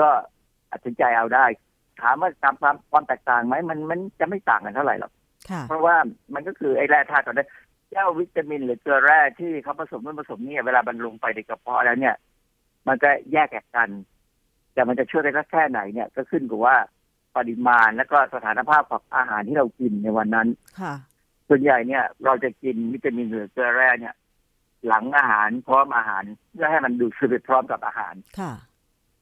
ก็ตัดสินใจเอาได้ ถามว่าตามความความแตกต่างไหมมันมันจะไม่ต่างกันเท่าไหร่หรอกค่ะ เพราะว่ามันก็คือไอ้แร่ธาตุตัวนั้นเจ้าวิตามินหรือเกลือแร่ที่เขาผสมนู่นผสมนี่เวลาบรรลงไปในกระเพาะแล้วเนี่ย มันก็แยกแยกกัน แต่มันจะช่วยได้สักแค่ไหนเนี่ยก็ขึ้นกับว่าปริมาณและก็สถานภาพของอาหารที่เรากินในวันนั้นค่ะส่วนใหญ่เนี่ยเราจะกินวิตามินหรือเกลือแร่เนี่ย หลังอาหารพร้อมอาหารเพื่อให้มันดูดซึมไปพร้อมกับอาหารค่ะ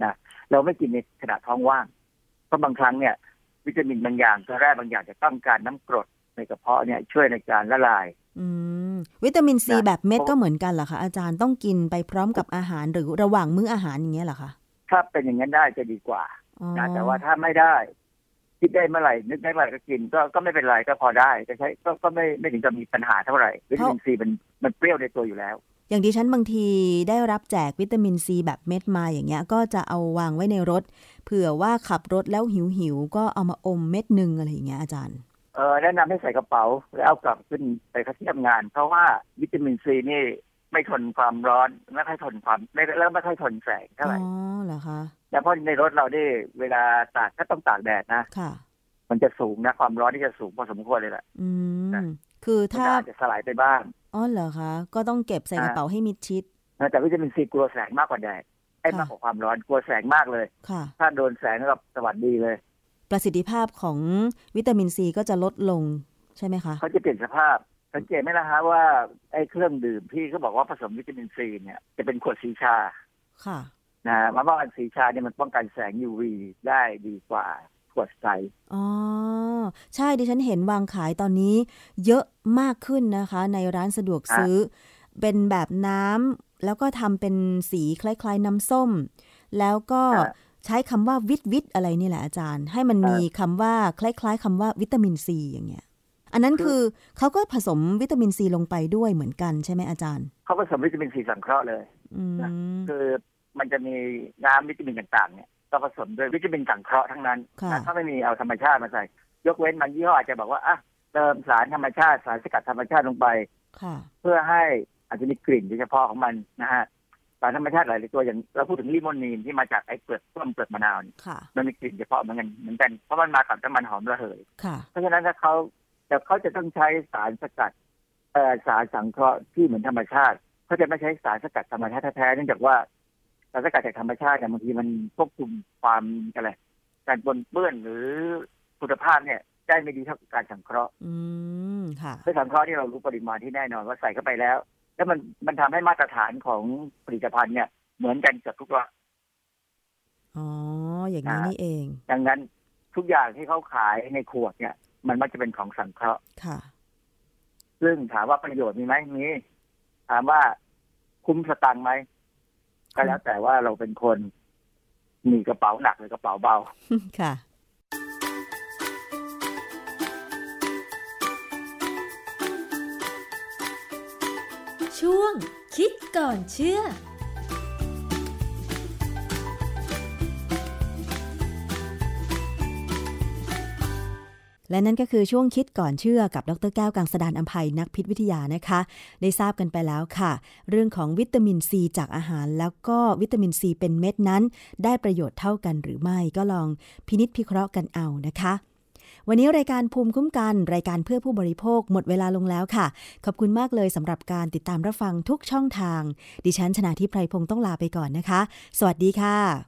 นะเราไม่กินในขณะท้องว่างเพราะบางครั้งเนี่ย วิตามินบางอย่างเกลือแร่บางอย่างจะต้องการน้ำกรดในกระเพาะเนี่ยช่วยในการละลายอืมวิตามินซีนะแบบเม็ดเพราะก็เหมือนกันเหรอคะอาจารย์ต้องกินไปพร้อมกับอาหารหรือระหว่างมื้ออาหารอย่างเงี้ยเหรอคะถ้าเป็นอย่างนั้นได้จะดีกว่าอ๋อนะแต่ว่าถ้าไม่ได้ คิดได้เมื่อไหร่นึกได้เมื่อไหร่ก็กินก็ก็ไม่เป็นไรก็พอได้จะใช้ก็ก็ไม่ไม่ถึงจะมีปัญหาเท่าไหร่วิตามินซีมันมันเปรี้ยวในตัวอยู่แล้ว อย่างดิฉันบางทีได้รับแจกวิตามินซีแบบเม็ดมาอย่างเงี้ย ก็จะเอาวางไว้ในรถ เผื่อว่าขับรถแล้วหิวหิวๆก็เอามาอมเม็ดหนึ่งอะไรอย่างเงี้ยอาจารย์เออแนะนำให้ใส่กระเป๋าแล้วเอากลับขึ้นไปที่ทำงาน เพราะว่าวิตามินซีนี่ไม่ทนความร้อนไม่ค่อยทนความไม่แล้วไม่ค่อยทนแสงเท่าไหร่อ๋อเหรอคะ แต่เพราะในรถเราได้เวลาตากก็ต้องตากแดดนะค่ะ มันจะสูงนะ ความร้อนที่จะสูงพอสมควรเลยแหละอืมนะคือมันถ้าก็อาจจะสลายไปบ้างอ๋อเหรอคะก็ต้องเก็บใส่กระเป๋าให้มิดชิดนะแต่วิตามินซีกลัวแสงมากกว่าแดดไอ้ค่ะมากกว่าความร้อนกลัวแสงมากเลยค่ะ ถ้าโดนแสงก็สวัสดีเลย ประสิทธิภาพของวิตามินซีก็จะลดลงใช่ไหมคะเขาจะเปลี่ยนสภาพสังเกตไหมล่ะฮะว่าไอ้เครื่องดื่มที่เขาบอกว่าผสมวิตามินซีเนี่ยจะเป็นขวดสีชาค่ะ นะฮะมาป้องกันสีชาเนี่ยมันป้องกันแสง UV ได้ดีกว่าขวดใสอ๋อ ใช่ดิฉันเห็นวางขายตอนนี้ เยอะมากขึ้นนะคะ ในร้านสะดวกซื้อ เป็นแบบน้ำแล้วก็ทำเป็นสีคล้ายๆน้ำส้ม แล้วก็อะใช้คำว่าวิตวิตอะไรนี่แหละอาจารย์ ให้มันมีคำว่าคล้าย ๆคำว่าวิตามินซีอย่างเงี้ยอันนั้นคือเขาก็ผสมวิตามินซีลงไปด้วยเหมือนกันใช่ไหมอาจารย์ เขาผสมวิตามินซีสังเคราะห์เลยอืมคือ มันจะมีน้ำวิตามินต่างๆเนี่ยก็ผสมด้วยวิตามินสังเคราะห์ทั้งนั้นค่ะนะถ้าไม่มีเอาธรรมชาติมาใส่ ยกเว้นบางยี่ห้ออาจจะบอกว่าอะเติมสารธรรมชาติสารสกัดธรรมชาติลงไปค่ะเพื่อให้อาจจะมีกลิ่นเฉพาะของมันนะฮะสารธรรมชาติหลายๆตัวอย่างเราพูดถึงลิโมนีนที่มาจากไอ้เปลือกต้นเปลือกมะนาวเนี่ยค่ะมันมีกลิ่นเฉพาะเหมือนกันเหมือนกันเพราะมันมากับน้ำมันหอมระเหยค่ะเพราะฉะนั้นถ้าเขาแต่เขาจะต้องใช้สารสกัดเอ่อสารสังเคราะห์ที่เหมือนธรรมชาติเขาจะไม่ใช้สารสกัดธรรมชาติแท้ๆเนื่องจากว่า สารสกัดจากธรรมชาติเนี่ยบางทีมันควบคุมความอะไรการปนเปื้อนหรือคุณภาพเนี่ยได้ไม่ดีเท่ากับการสังเคราะห์อืมค่ะด้วยสังเคราะห์ที่เรารู้ปริมาณที่แน่นอนว่าใส่เข้าไปแล้ว แล้วมันมันทำให้มาตรฐานของผลิตภัณฑ์เนี่ย เหมือนกันเกือบทุกรายอ๋อ อย่างนี้นี่เอง ดังนั้นทุกอย่างที่เขาขายในขวดเนี่ย มันมักจะเป็นของสังเคราะห์ค่ะ ซึ่งถามว่าประโยชน์มีไหมมีถามว่าคุ้มสตังค์ไหม ก็แล้วแต่ว่าเราเป็นคนมีกระเป๋าหนักหรือกระเป๋าเบา ค่ะ ช่วงคิดก่อนเชื่อ และนั่นก็คือช่วงคิดก่อนเชื่อกับดรแก้วกังสดานอัมภัยนักพิษวิทยานะคะ ได้ทราบกันไปแล้วค่ะ เรื่องของวิตามินซีจากอาหาร แล้วก็วิตามินซีเป็นเม็ดนั้น ได้ประโยชน์เท่ากันหรือไม่ก็ลองพินิษพิเคราะห์กันเอานะคะวันนี้รายการภูมิคุ้มกัน รายการเพื่อผู้บริโภคหมดเวลาลงแล้วค่ะ ขอบคุณมากเลยสำหรับการติดตามรับฟังทุกช่องทาง ดิฉันชนะทิพไพรพงศ์ต้องลาไปก่อนนะคะ สวัสดีค่ะ